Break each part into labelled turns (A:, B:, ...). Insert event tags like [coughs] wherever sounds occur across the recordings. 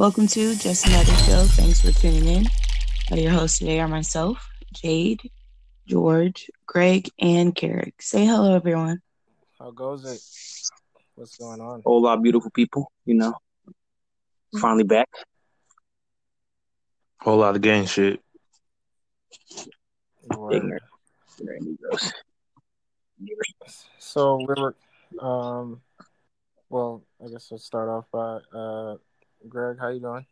A: Welcome to Just Another Show. Thanks for tuning in. Uh, your hosts today are myself, Jade, George, Greg, and Carrick. Say hello, everyone.
B: How goes it? What's going on?
C: Whole lot of beautiful people, you know. Finally back.
D: Whole lot of gang shit.
C: Ignorant. Ignorant Negroes.
B: So we were, um, well, I guess let's start off by uh, Greg. How you doing?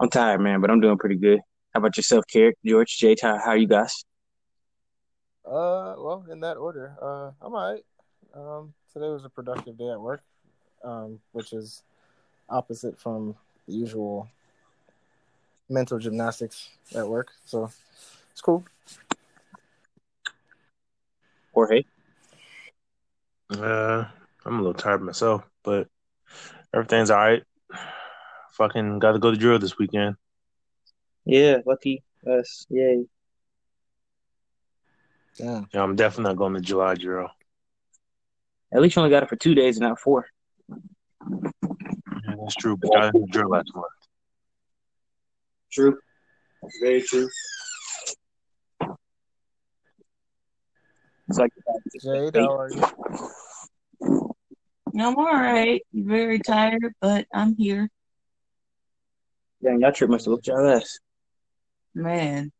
C: I'm tired, man, but I'm doing pretty good. How about yourself, Carrick, George, Jay? How, how are you guys?
B: Uh, well, in that order, uh, I'm alright. Um, today was a productive day at work, um, which is opposite from the usual mental gymnastics at work. So it's cool.
C: Jorge?
D: Uh, I'm a little tired myself, but everything's all right. Fucking got to go to drill this weekend.
C: Yeah, lucky us. Yay.
B: Yeah.
D: Yeah, I'm definitely not going to July drill.
C: At least you only got it for two days and not four.
D: Yeah, that's true, but I didn't drill last month.
C: True. Very true. It's like
B: Jade, how are you?
A: I'm all right. Very tired, but I'm here.
C: Dang, y'all trip must have looked y'all ass.
A: Man.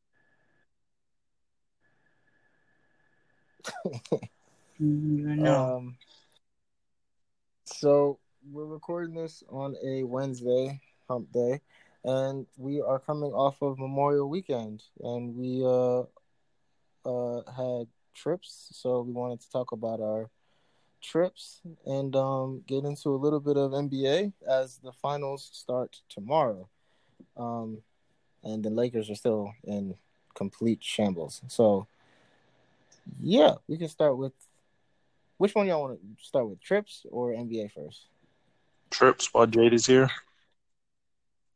A: [laughs] You know.
B: Um, so we're recording this on a Wednesday, hump day, and we are coming off of Memorial Weekend, and we uh uh had trips, so we wanted to talk about our trips and um get into a little bit of NBA as the finals start tomorrow. Um, and the Lakers are still in complete shambles. So yeah, we can start with which one y'all want to start with, trips or NBA first?
D: Trips while Jade is here.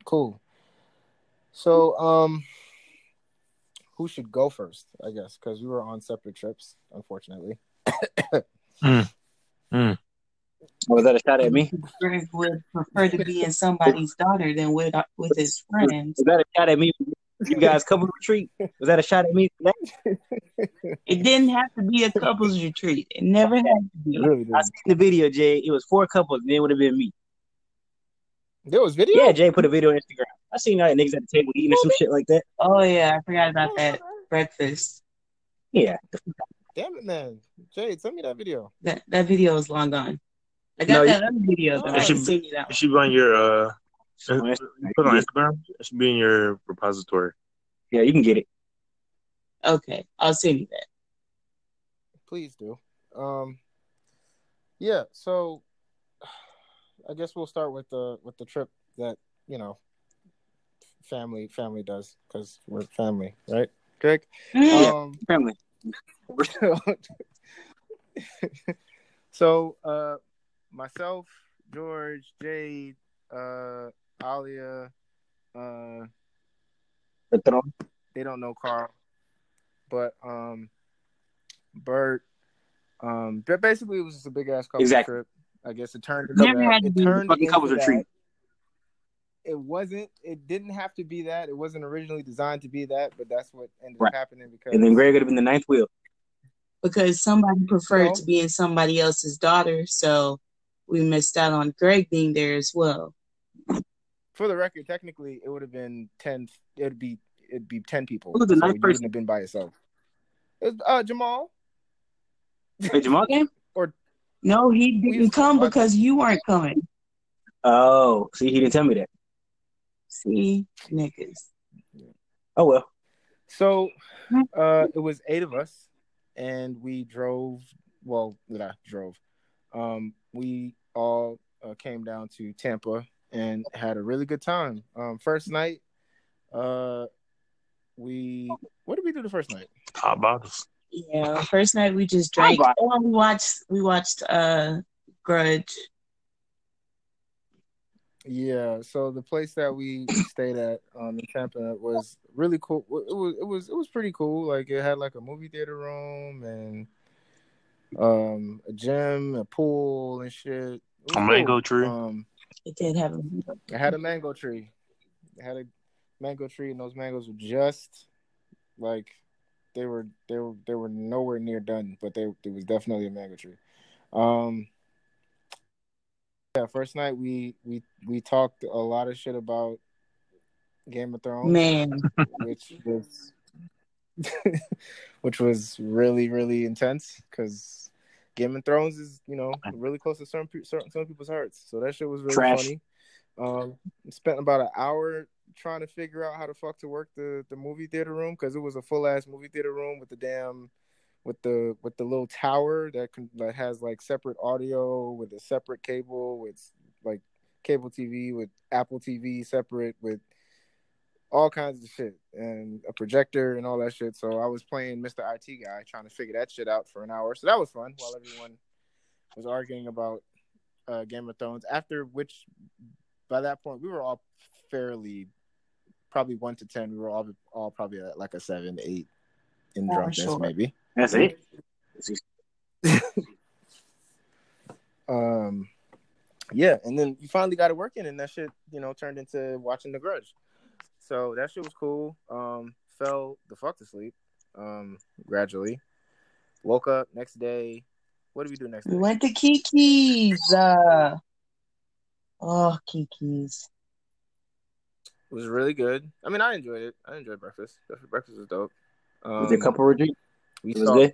B: Cool. So, um, who should go first? I guess because we were on separate trips, unfortunately.
D: Mm.
C: Oh, was that a shot at me?
A: Greg would prefer to be in somebody's daughter than with with his friends.
C: Was that a shot at me? You guys couple retreat? Was that a shot at me?
A: It didn't have to be a couples retreat. It never had to be.
B: Really
C: I seen the video, Jay. It was four couples, and it would have been me.
B: There was video.
C: Yeah, Jay put a video on Instagram. I seen all that niggas at the table eating or some shit like that.
A: Oh yeah, I forgot about that breakfast.
C: Yeah.
B: Damn it, man. Jay, send me that video.
A: That that video is long gone. I got
C: No,
A: that other video though.
B: Oh.
A: I
D: It should
A: can send you that
D: It should be on your uh,
C: On
D: you
C: Instagram.
D: put on Instagram. It should be in your repository.
C: Yeah, you can get it.
A: Okay, I'll send you that.
B: Please do. Um, yeah. So, [sighs] I guess we'll start with the with the trip that you know, family family does because we're family, right, Greg?
C: Yeah.
B: Um,
C: Family. [laughs]
B: so uh myself george jade uh alia uh
C: The
B: they don't know carl but um bert um but basically it was just a big ass couple
C: Exactly.
B: trip i guess it turned into
A: Never
B: that.
A: had to
B: it
A: be
B: turned
C: fucking couples retreat.
B: it wasn't it didn't have to be that it wasn't originally designed to be that but that's what ended
C: Right.
B: up happening because
C: And then Greg would have been the ninth wheel.
A: because somebody preferred
B: No.
A: to be in somebody else's daughter, so we missed out on Greg being there as well.
B: for the record, technically, it would have been ten. It'd be it'd be ten people.
C: Who was the
B: so
C: ninth
B: you
C: person?
B: wouldn't have been by yourself. It was, uh, Jamal.
C: Wait, Jamal came?
A: No, he didn't come because you weren't coming.
C: Oh, see, he didn't tell me that.
A: See, niggas.
C: Oh well.
B: So, uh, it was eight of us, and we drove. Well, that I drove. Um, we all uh, came down to Tampa and had a really good time. Um, first night, uh, we what did we do the first night?
D: Hot bottles.
A: Yeah, first night we just drank. Oh, we watched we watched uh Grudge.
B: Yeah, so the place that we stayed at um in Tampa was really cool. It was it was it was pretty cool. Like it had like a movie theater room and um a gym, a pool and shit. It was
D: A mango tree.
B: Um
A: It did have a
B: It had a mango tree. It had a mango tree, and those mangoes were just like they were they were they were nowhere near done, but they it was definitely a mango tree. Um, yeah, first night we we we talked a lot of shit about Game of Thrones,
A: man.
B: which was [laughs] which was really really intense because Game of Thrones is you know really close to certain pe- certain some people's hearts. So that shit was really
C: Trash.
B: funny. Um, spent about an hour trying to figure out how the fuck to work the the movie theater room because it was a full ass movie theater room with the damn with the with the little tower that can that has like separate audio with a separate cable with like cable TV with Apple TV separate with all kinds of shit and a projector and all that shit. So I was playing Mr. IT guy trying to figure that shit out for an hour. So that was fun while everyone was arguing about uh, Game of Thrones. After which, by that point, we were all fairly probably one to ten. We were all all probably at like a seven, eight in
A: Oh,
B: drunkenness,
A: sure.
B: maybe.
C: That's [laughs] it.
B: Um, yeah, and then you finally got it working, and that shit, you know, turned into watching The Grudge. So that shit was cool. Um, fell the fuck to sleep. Um, gradually woke up next day. What did we do next
A: We
B: day?
A: went to Kiki's. Uh, oh, Kiki's.
B: It was really good. I mean, I enjoyed it. I enjoyed breakfast. Breakfast was dope. Um,
C: Was it a couple retreat?
B: we
C: It was
B: saw-
C: good.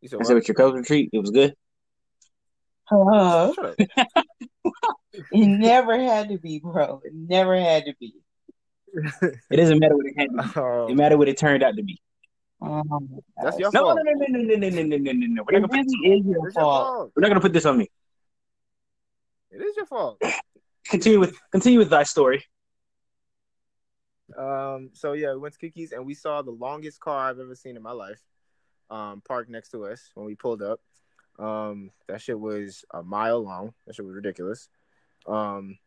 B: You said
C: I
B: what?
C: said with your couple retreat, it was good.
A: Uh,
B: Shut up. [laughs]
A: it never had to be, bro. It never had to be.
C: It doesn't matter what it had to be.
B: Um,
C: It mattered what it turned out to be.
A: Oh, my
B: That's your
C: No,
B: fault.
C: no, no, no, no, no, no, no, no, no, no. We're
A: It
C: not gonna put,
A: really is your
B: It's your
A: fault.
B: fault.
C: we're not gonna put this on me.
B: It is your fault.
C: Continue with continue with thy story.
B: Um, so yeah, we went to Kiki's and we saw the longest car I've ever seen in my life. Um, parked next to us when we pulled up. Um, that shit was a mile long. That shit was ridiculous. Um,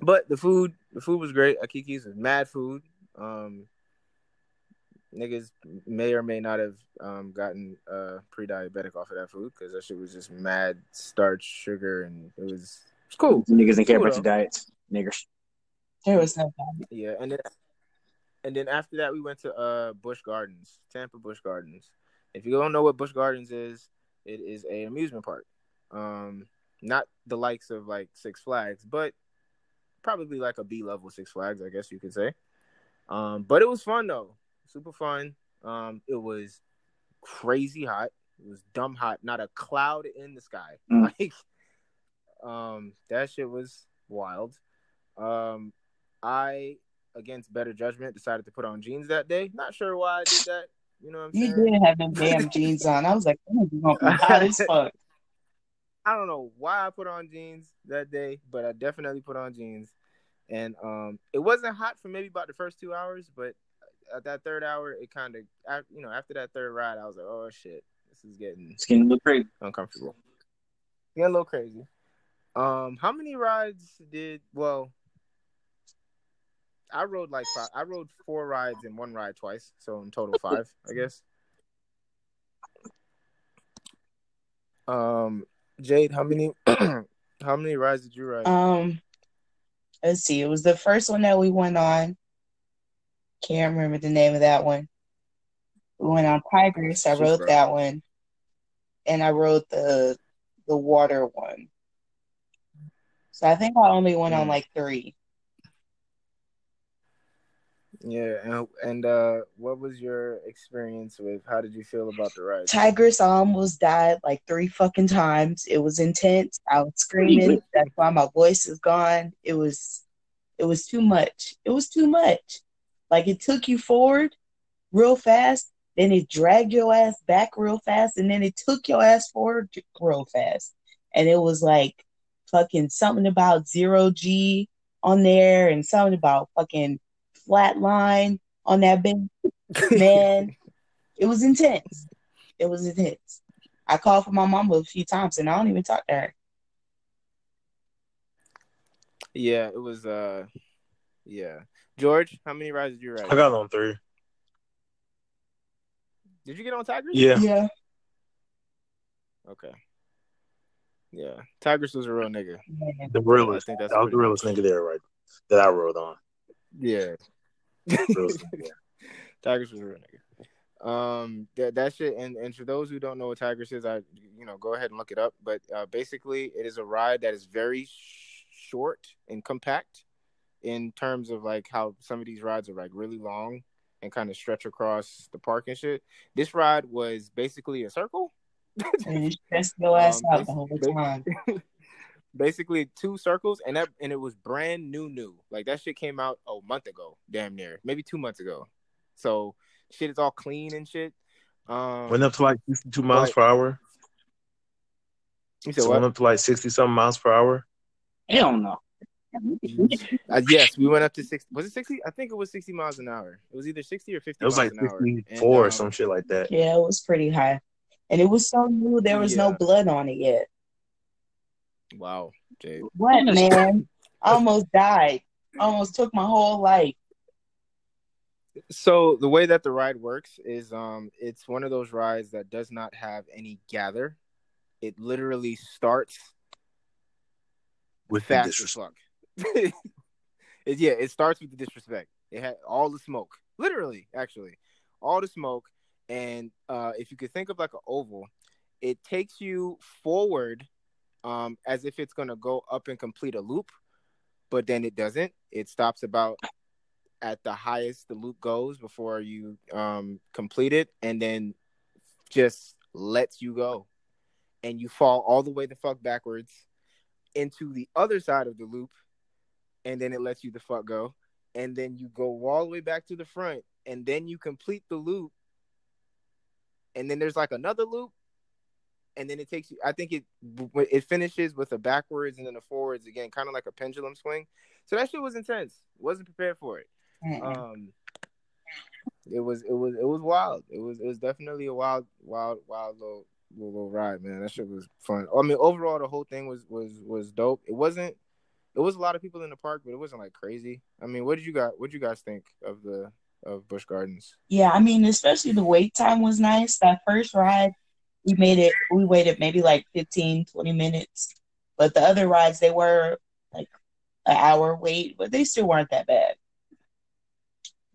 B: but the food, the food was great. Akiki's Kiki's was mad food. Um, niggas may or may not have um gotten uh pre-diabetic off of that food because that shit was just mad starch, sugar, and it was it's cool.
C: Niggas didn't care about your diets, niggers.
A: There was no doubt.
B: Yeah, and then and then after that we went to uh Busch Gardens, Tampa Busch Gardens. If you don't know what Busch Gardens is, it is a amusement park. Um not the likes of like Six Flags, but probably like a B level Six Flags, I guess you could say. Um but it was fun though. Super fun. Um it was crazy hot. It was dumb hot, not a cloud in the sky.
C: Mm. [laughs]
B: Like um that shit was wild. Um I, against better judgment, decided to put on jeans that day. Not sure why I did that. You know what I'm
A: You
B: saying?
A: did have them [laughs] damn jeans on. I was like, oh, you gonna be hot as [laughs] fuck.
B: I don't know why I put on jeans that day, but I definitely put on jeans. And um, it wasn't hot for maybe about the first two hours, but at that third hour, it kind of, you know, after that third ride, I was like, oh shit, this is getting
C: getting a little crazy.
B: uncomfortable. Getting a little crazy. Um, how many rides did? Well, I rode like five. I rode four rides and one ride twice, so in total five, I guess. [laughs] Um, Jade, how many? [clears throat] how many rides did you ride?
A: Um, let's see. It was the first one that we went on. Can't remember the name of that one. We went on Tigris. I
B: Super.
A: rode that one, and I rode the the water one. So I think I only went on
B: Mm.
A: like three.
B: Yeah, and and uh, what was your experience with? How did you feel about the ride?
A: Tigris, I almost died like three fucking times. It was intense. I was screaming. That's why my voice is gone. It was, it was too much. It was too much. Like it took you forward real fast, then it dragged your ass back real fast, and then it took your ass forward real fast. And it was like fucking something about zero G on there, and something about fucking flatline on that bench [laughs] man, it was intense. It was intense. I called for my mama a few times and I don't even talk to her.
B: Yeah, it was. Uh, yeah, George, how many rides did you ride?
D: I got on three.
B: Did you get on Tigris?
D: Yeah.
A: Yeah.
B: Okay. Yeah, Tigris was a real nigga.
A: Man,
D: The realest.
B: I think that's
D: that was the
B: pretty
D: realest nigga there, right? That I rode on.
B: Yeah,
D: Realest nigga there.
B: Tigris was [laughs] a real nigga. Um, that that shit, and and for those who don't know what Tigris is, I you know go ahead and look it up. But uh, basically, it is a ride that is very sh- short and compact in terms of like how some of these rides are like really long and kind of stretch across the park and shit. This ride was basically a circle.
A: and it [laughs] stressed your ass
B: Um,
A: out the whole time. [laughs]
B: basically two circles and that and it was brand new new like that shit came out a month ago damn near maybe two months ago so shit is all clean and shit um
D: Went up to like 62 miles
B: Right.
D: per hour.
B: you said
D: So went
B: what
D: up to like 60 something miles per hour.
C: Hell no. [laughs]
B: uh, yes we went up to 60 was it 60 i think it was 60 miles an hour it was either 60 or 50
D: It was
B: miles
D: like
B: an hour
D: 64
B: And,
D: or
B: um,
D: some shit like that.
A: Yeah, it was pretty high. And it was so new, there was no blood on it yet.
B: Wow Jade.
A: What, man? I almost died. I almost took my whole life.
B: so the way that the ride works is um it's one of those rides that does not have any gather it literally starts
D: With the
B: fast
D: disrespect.
B: fuck. [laughs] it, yeah, it starts with the disrespect. It had all the smoke, literally, actually, all the smoke. And uh, if you could think of like an oval, it takes you forward um, as if it's gonna go up and complete a loop, but then it doesn't. It stops about at the highest the loop goes before you um, complete it, and then just lets you go, and you fall all the way the fuck backwards into the other side of the loop, and then it lets you the fuck go, and then you go all the way back to the front, and then you complete the loop, and then there's like another loop, and then it takes you. I think it it finishes with a backwards and then a forwards again, kind of like a pendulum swing. So that shit was intense. Wasn't prepared for it. Um, it was it was it was wild. It was it was definitely a wild wild wild little little, little ride, man. That shit was fun. I mean, overall, the whole thing was was was dope. It wasn't. It was a lot of people in the park, but it wasn't like crazy. I mean, what did you got? What did you guys think of the of Busch Gardens?
A: Yeah, I mean, especially the wait time was nice. That first ride, we made it, we waited maybe like 15, 20 minutes. But the other rides, they were like an hour wait, but they still weren't that bad.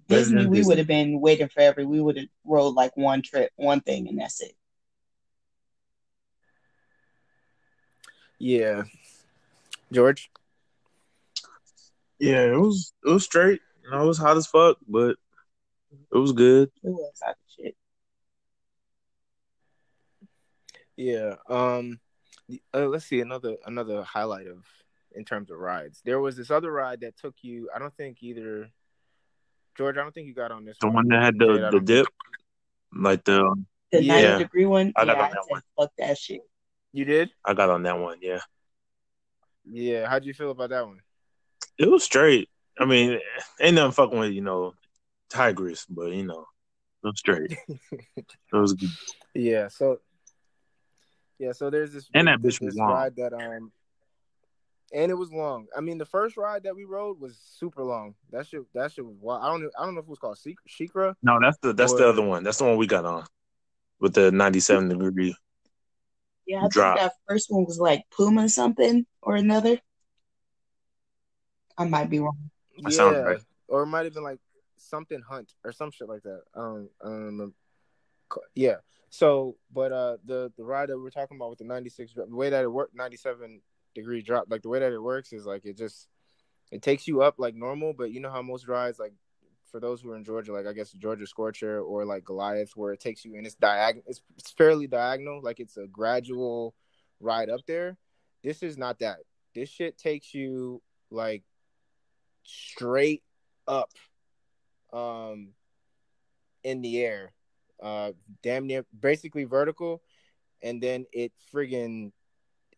D: Better
A: Disney, we would have been waiting forever. We would have rode like one trip, one thing, and that's it.
B: Yeah, George.
D: Yeah, it was it was straight. You know, it was hot as fuck, but it was good.
A: It was hot as shit.
B: Yeah. Um. Uh, let's see another another highlight of in terms of rides. There was this other ride that took you. I don't think either. George, I don't think you got on this
D: The one that had
B: Jade, I
D: the, the dip, like the
A: The
B: Yeah.
A: 90 degree one,
D: I got
A: yeah,
D: on that
A: said,
D: one.
A: fuck that shit.
B: You did?
D: I got on that one. Yeah,
B: Yeah. How'd you feel about that one?
D: it was straight. I mean, ain't nothing fucking with you know Tigris, but you know it was straight. [laughs] it was good.
B: Yeah. So. Yeah. So there's this.
D: And that
B: this,
D: bitch was
B: this
D: long.
B: ride that um. And it was long. I mean, the first ride that we rode was super long. That shit. That shit was wild. I don't. know- I don't know if it was called Shik- SheiKra.
D: No, that's the that's the other one. That's the one we got on with the ninety-seven degree.
A: Yeah, I think
D: Drop.
A: that first one was like Puma something or another. I might be wrong.
D: That sounds
B: yeah,
D: right.
B: or it might have been like something hunt or some shit like that. I don't, I don't remember. Yeah. So, but uh, the the ride that we're talking about with the ninety six, the way that it worked, ninety seven degree drop, like the way that it works is like it just it takes you up like normal, but you know how most rides like for those who are in Georgia, like I guess Georgia Scorcher or like Goliath, where it takes you and it's diagonal, it's, it's fairly diagonal, like it's a gradual ride up there. This is not that. This shit takes you like straight up um in the air uh damn near basically vertical and then it friggin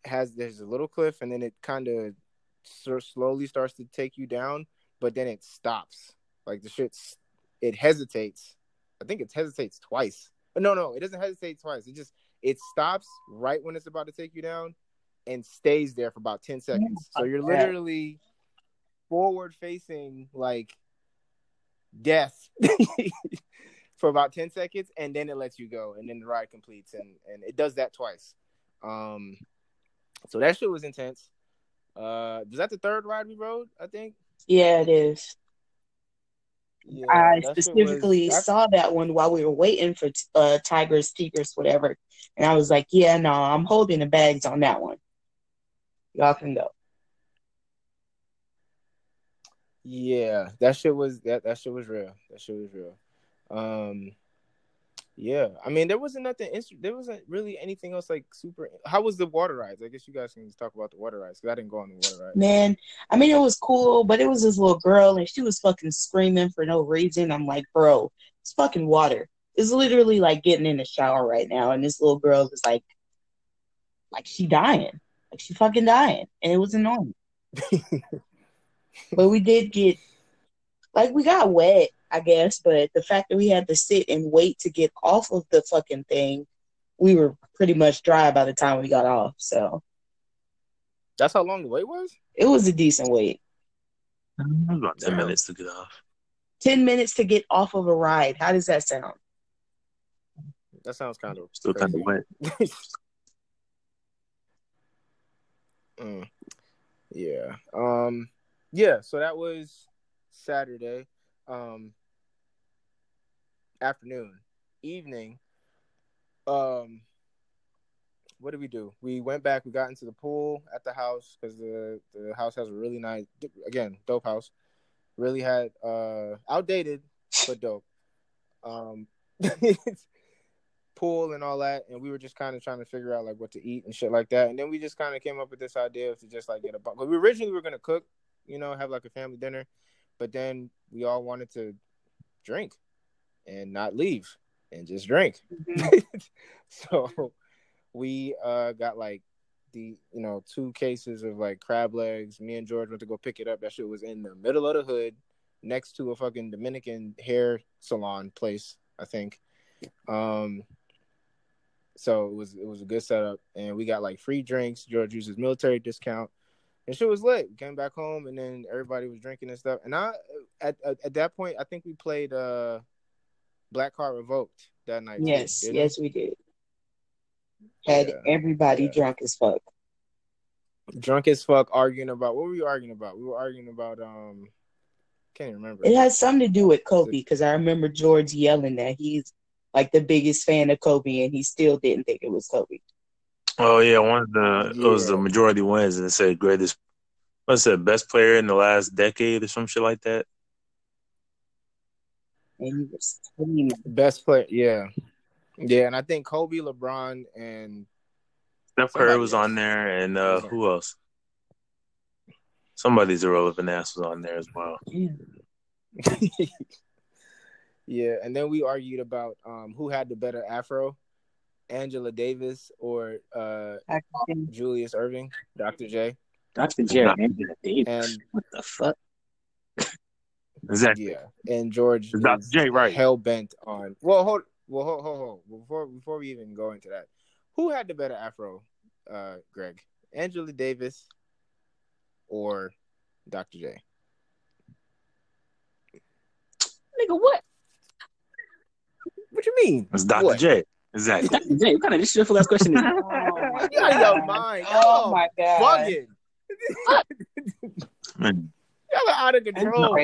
B: has there's a little cliff and then it kind of so slowly starts to take you down but then it stops. Like the shit's it hesitates. I think it hesitates twice. But no no it doesn't hesitate twice. It just it stops right when it's about to take you down and stays there for about 10 seconds. So you're literally forward facing like death [laughs] for about 10 seconds and then it lets you go and then the ride completes and and it does that twice um So that shit was intense. Uh, was that the third ride we rode? I think.
A: Yeah, it is.
B: Yeah,
A: I
B: shit was-
A: specifically saw that one while we were waiting for uh, Tigris, Tigris, whatever. And I was like, yeah, no, I'm holding the bags on that one. Y'all can go.
B: Yeah, that shit was that that shit was real. That shit was real. Um, yeah, I mean there wasn't nothing. There wasn't really anything else like super. How was the water rides? I guess you guys can just talk about the water rides because I didn't go on the water ride.
A: Man, I mean, it was cool, but it was this little girl and she was fucking screaming for no reason. I'm like, bro, it's fucking water. It's literally like getting in the shower right now. And this little girl is like, like she dying. Like she fucking dying. And it was annoying. [laughs] but we did get, like, we got wet, I guess. But the fact that we had to sit and wait to get off of the fucking thing, we were pretty much dry by the time we got off. So
B: That's how long the wait was.
A: it was a decent wait.
D: Was about ten minutes to get off.
A: 10 minutes to get off of a ride. How does that sound?
B: That sounds kind of
D: Still kind of wet.
B: Mm. Yeah. Um yeah, so that was Saturday. Um afternoon. Evening. Um what did we do? We went back, we got into the pool at the house because the, the house has a really nice again, dope house. Really had uh outdated but dope. Um [laughs] pool and all that, and we were just kind of trying to figure out like what to eat and shit like that. And then we just kind of came up with this idea to just like get a bunch. We originally were gonna cook, you know, have like a family dinner, but then we all wanted to drink and not leave and just drink. [laughs] so we uh got like the you know two cases of like crab legs. Me and George went to go pick it up. That shit was in the middle of the hood, next to a fucking Dominican hair salon place, I think. Um, so it was it was a good setup, and we got like free drinks. George used his military discount, and shit was lit. We came back home, and then everybody was drinking and stuff. And I at at, at that point, I think we played uh Black Card Revoked that night. too,
A: yes,
B: didn't we?
A: yes, we did. Had
B: Yeah,
A: everybody
B: yeah.
A: drunk as fuck.
B: drunk as fuck, arguing about what were we arguing about? We were arguing about um, can't even remember.
A: It has something to do with Kobe because I remember George yelling that he's like the biggest fan of Kobe and he still didn't think it was Kobe.
D: Oh yeah, one of the it was the majority wins, and it said greatest. What's it? Best player in the last decade or some shit like that.
A: And he was screaming.
B: Best player, yeah, yeah, and I think Kobe, LeBron, and
D: Steph Curry was
B: else.
D: on there, and uh,
B: Who's
D: who else? Somebody's irrelevant ass was on there as well.
A: Yeah. [laughs]
B: yeah, and then we argued about um who had the better afro, Angela Davis or uh Julius Erving, Dr. J,
C: Dr. J. Angela Davis.
B: and
C: what the fuck?
D: Exactly.
B: yeah, and George
D: It's Dr.
B: is
D: J, right?
B: hell bent on. Well, hold, well, hold, hold, hold. Before before we even go into that, who had the better afro, uh, Greg, Angela Davis, or Dr. J?
A: Nigga, what?
B: What you mean?
D: It's Dr.
B: What?
D: J. Exactly.
C: Dr. J, what kind of disrespectful ass question is that? [laughs]
A: Oh my
B: You out of your
A: God.
B: mind.
A: Oh
B: Y'all
A: my god.
B: bugging. [laughs]
D: Man,
B: Y'all are out of control.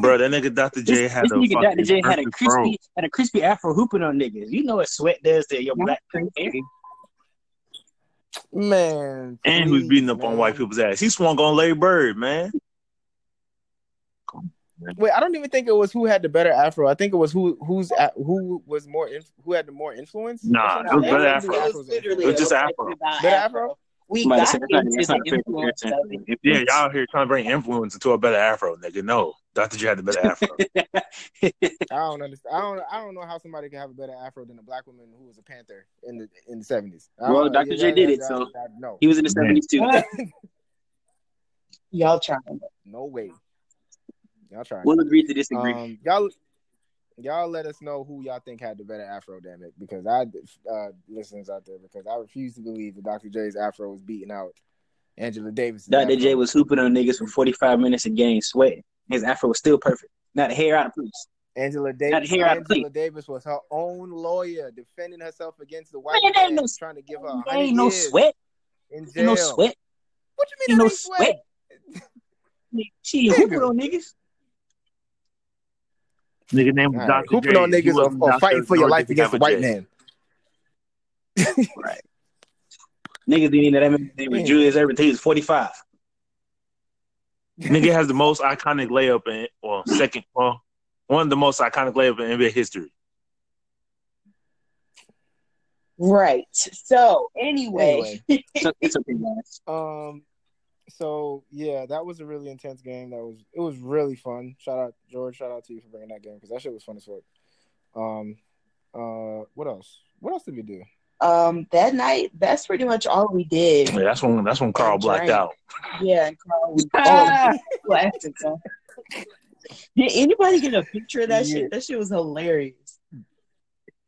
D: bro, that nigga Dr. J
C: This,
D: had
C: this
D: a
C: nigga Dr. J had a crispy
D: throw.
C: had a crispy afro hooping on niggas. You know what sweat does to your black hair.
B: Man.
D: And who's
B: please,
D: beating up
B: man.
D: on white people's ass. He swung on Larry Bird, man.
B: Wait, I don't even think it was who had the better afro. I think it was who who's at, who was more inf- who had the more influence. or
D: Nah, it was
B: They
D: better
B: didn't
D: afro.
A: It was
D: It was just afro.
A: question about
B: Better afro?
A: We
C: Somebody
A: got
C: said that's
A: into
C: that's
A: the
C: not a fair
A: influence of it.
D: Yeah, y'all here trying to bring influence into a better afro, nigga. No. Dr. J had the better [laughs] afro. [laughs]
B: I don't understand. I don't. I don't know how somebody can have a better afro than a black woman who was a panther in the in the seventies.
C: Well, Dr. J did it, so-
B: no,
C: he was in the seventies too. [laughs]
A: Y'all trying.
B: no way. Y'all trying.
C: We'll agree to disagree.
B: Um, y'all, y'all let us know who y'all think had the better afro. Damn it, because I, uh, listeners out there, because I refuse to believe that Dr. J's afro was beating out Angela Davis.
C: Dr. J was hooping on niggas for forty five minutes a game, sweating. His afro was still perfect. Not a hair out of place.
B: Angela
C: Not
B: Davis.
C: here out of
B: Angela Davis was her own lawyer defending herself against the white
C: Man, ain't
B: man
C: no-
B: trying to give her.
C: There
B: 100
C: ain't no sweat.
B: in
C: Ain't no sweat.
B: What you
C: Ain't
B: mean
C: no
B: no sweat? [laughs]
C: She hooping on niggas.
D: Nigga name was
B: All
D: Dr.
B: right. Hooping
D: J.
B: on niggas or,
D: wasn't
B: or fighting for your life against a white
D: J.
B: man.
C: Right. Niggas didn't even know that man name was
B: Yeah.
C: Julius Erving. He was 45.
D: Nigga has the most iconic layup in, well, second, well, one of the most iconic layup in NBA history.
A: Right. So anyway,
B: Anyway, [laughs]
C: So, it's okay,
B: um, so yeah, that was a really intense game. That was it was really fun. Shout out George. Shout out to you for bringing that game because that shit was fun as fuck. Um, uh, what else? What else did we do?
A: um, that night, that's pretty much all we did.
D: Yeah, that's when that's when Carl blacked
A: drank.
D: out.
A: Yeah, and Carl was blasting [laughs] son. Did anybody get a picture of that
B: Yeah.
A: shit? That shit was hilarious.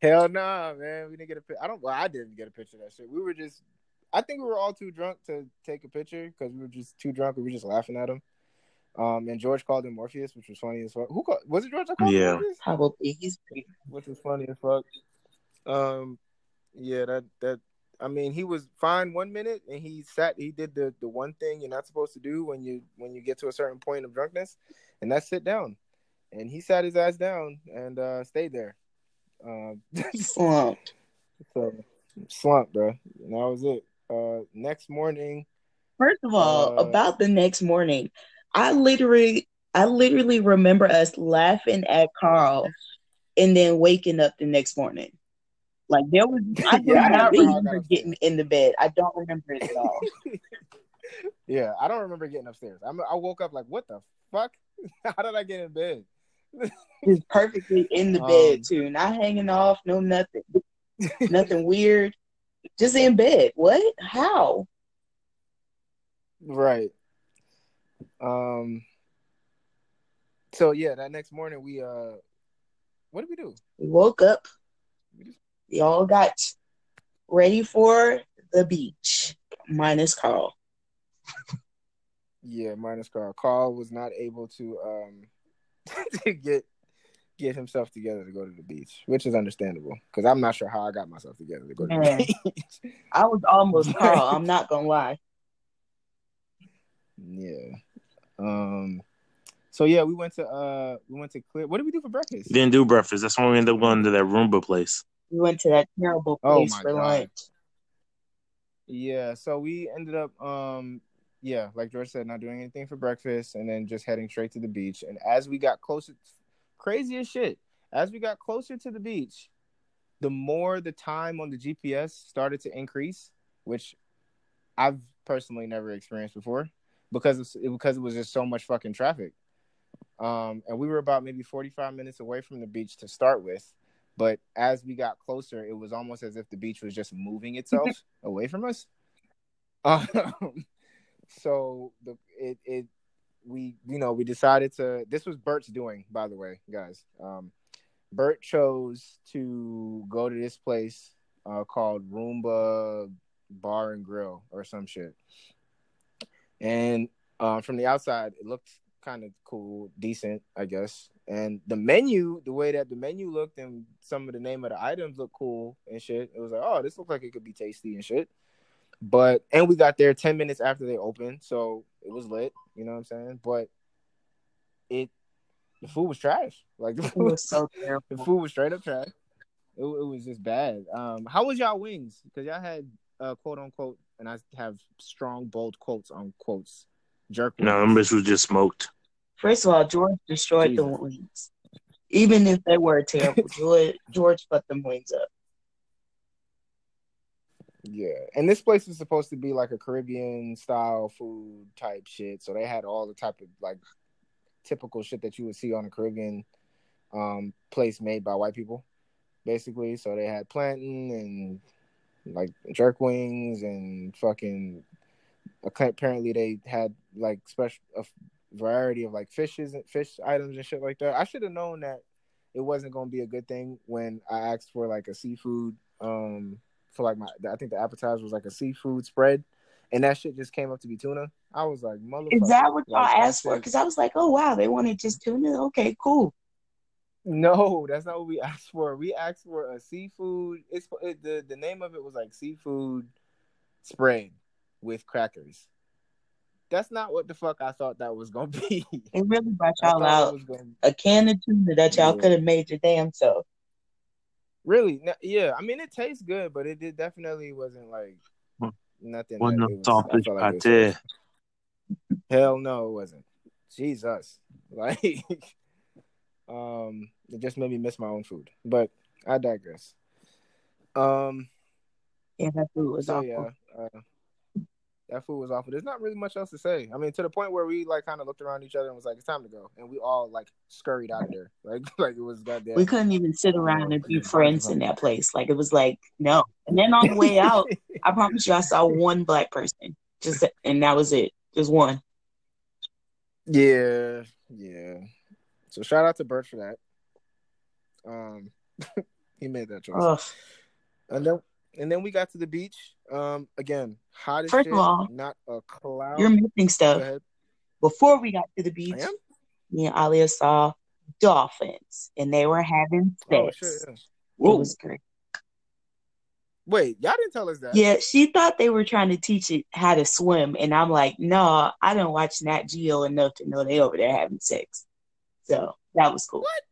B: Hell nah, man. We didn't get a picture. I don't. Well, I didn't get a picture of that shit. We were just. I think we were all too drunk to take a picture because we were just too drunk. We were just laughing at him. Um, and George called him Morpheus, which was funny as fuck. Who called? Was it George? that called him
D: Yeah.
B: Morpheus?
A: Probably he's pretty.
B: which was funny as fuck. Um, yeah, that that I mean, he was fine one minute, and he sat. He did the the one thing you're not supposed to do when you when you get to a certain point of drunkenness, and that's sit down. And he sat his ass down and uh stayed there. Um, [laughs]
A: slumped.
B: so slump, bro. And that was it. Uh, next morning,
A: First of all,
B: Uh,
A: about the next morning, I literally, I literally remember us laughing at Carl, and then waking up the next morning. Like there was, I do [laughs]
B: Yeah,
A: not
B: remember I
A: remember getting in the bed. I don't remember it at all. [laughs]
B: yeah, I don't remember getting upstairs. I'm, I woke up like, what the fuck? [laughs] How did I get in bed?
A: Just perfectly in the
B: Um,
A: bed too, not hanging off, no nothing, nothing weird. Just in bed. What? How?
B: Right. Um. So yeah, that next morning we uh, what did we do?
A: We woke up.
B: We
A: all got ready for the beach, minus Carl.
B: yeah, minus Carl. Carl was not able to um [laughs] to get get himself together to go to the beach, which is understandable because I'm not sure how I got myself together to go to
A: Man.
B: the beach. [laughs]
A: I was almost Carl. I'm not gonna lie.
B: yeah. Um. So yeah, we went to uh we went to clear. What did we do for breakfast?
D: Didn't do breakfast. That's when we ended up going to that Rumba place.
A: We went to that terrible
B: Oh
A: place
B: my
A: for
B: God.
A: lunch.
B: Yeah, so we ended up um yeah, like George said, not doing anything for breakfast and then just heading straight to the beach. And as we got closer crazy as shit, as we got closer to the beach, the more the time on the GPS started to increase, which I've personally never experienced before because it's, because it was just so much fucking traffic. Um and we were about maybe 45 minutes away from the beach to start with. But as we got closer, it was almost as if the beach was just moving itself [laughs] away from us. [laughs] Um, so the it it we you know we decided to. This was Bert's doing, by the way, guys. Um, Bert chose to go to this place uh, called Rumba Bar and Grill or some shit. And uh, from the outside, it looked kind of cool, decent, I guess. And the menu, the way that the menu looked and some of the name of the items looked cool and shit. It was like, oh, this looks like it could be tasty and shit. But and we got there 10 minutes after they opened, so it was lit, you know what I'm saying? But it the food was trash. Like [laughs] the food,
A: was so terrible.
B: the food was straight up trash. It, it was just bad. Um, how was y'all wings? Because y'all had uh, quote unquote, and I have strong bold quotes on quotes. Jerk.
D: No, them
B: wings.
D: bitch was just smoked.
A: First of all, George destroyed the wings. Even if they were terrible, George George fucked them wings up.
B: Yeah, and this place was supposed to be like a Caribbean style food type shit. So they had all the type of like typical shit that you would see on a Caribbean um place made by white people, basically. So they had plantain and like jerk wings and fucking. Apparently, they had like special a variety of like fishes and fish items and shit like that. I should have known that it wasn't going to be a good thing when I asked for like a seafood um for like my I think the appetizer was like a seafood spread, and that shit just came up to be tuna. I was like, motherfucker.
A: Is that what y'all
B: Like,
A: asked for? Because I was like, oh wow, they wanted just tuna. Okay, cool.
B: No, that's not what we [laughs] asked for. We asked for a seafood. It's it, the the name of it was like seafood spread with crackers. That's not what the fuck I thought that was gonna [laughs] be.
A: It really brought y'all out
B: gonna
A: a can of tuna that y'all
B: Yeah.
A: could have made your damn self.
B: Really, n- yeah. I mean, it tastes good, but it did definitely wasn't like nothing.
D: One
B: that
D: of
B: it was, I like was
D: pate.
B: Hell no, it wasn't. Jesus, [laughs] like, um, it just made me miss my own food. But I digress. Um,
A: Yeah, that food was
B: so
A: awful.
B: yeah, uh, that food was awful. There's not really much else to say. I mean, to the point where we like kind of looked around each other and was like, "It's time to go," and we all like scurried out of there, [laughs] like like it was goddamn.
A: We couldn't even sit around and be friends in that place. Like it was like no. And then on the way out, I promise you, I saw one black person. Just and that was it. Just one.
B: Yeah, yeah. So shout out to Bert for that. Um, [laughs] he made that choice.
A: Ugh.
B: And then and then we got to the beach. Um, again, hot
A: First
B: shit.
A: of all,
B: not a cloud.
A: You're missing stuff. Before we got to the beach, me and Alia saw dolphins, and they were having sex.
B: Oh
A: sex.
B: shit. Yeah.
A: It was great.
B: Wait, y'all didn't tell us that.
A: Yeah, she thought they were trying to teach it how to swim, and I'm like, no, I don't watch Nat Geo enough to know they over there having sex. So that was cool. What?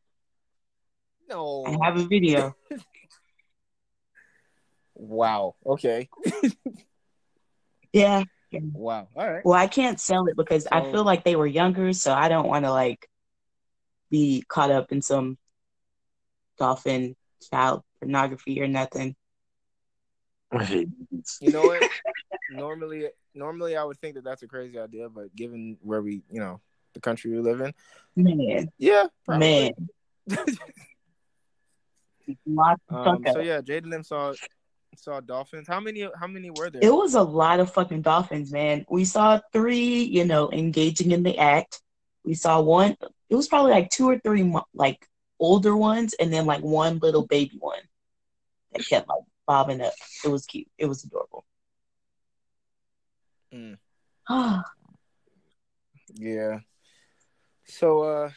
B: No.
A: I have a video. [laughs]
B: Wow. Okay.
A: Yeah.
B: Wow. All right.
A: Well, I can't sell it because I feel like they were younger, so I don't want to like be caught up in some dolphin child pornography or nothing.
D: I [laughs]
B: You know what? normally, normally I would think that that's a crazy idea, but given where we, you know, the country we live in,
A: Man,
B: yeah, probably.
A: man, [laughs]
B: um. So yeah, Jade and saw saw dolphins. How many? How many were there?
A: It was a lot of fucking dolphins, man. We saw three, you know, engaging in the act. We saw one. It was probably like two or three, like older ones, and then like one little baby one that kept like bobbing up. It was cute. It was adorable.
B: Mm.
A: Ah, [sighs]
B: Yeah. So uh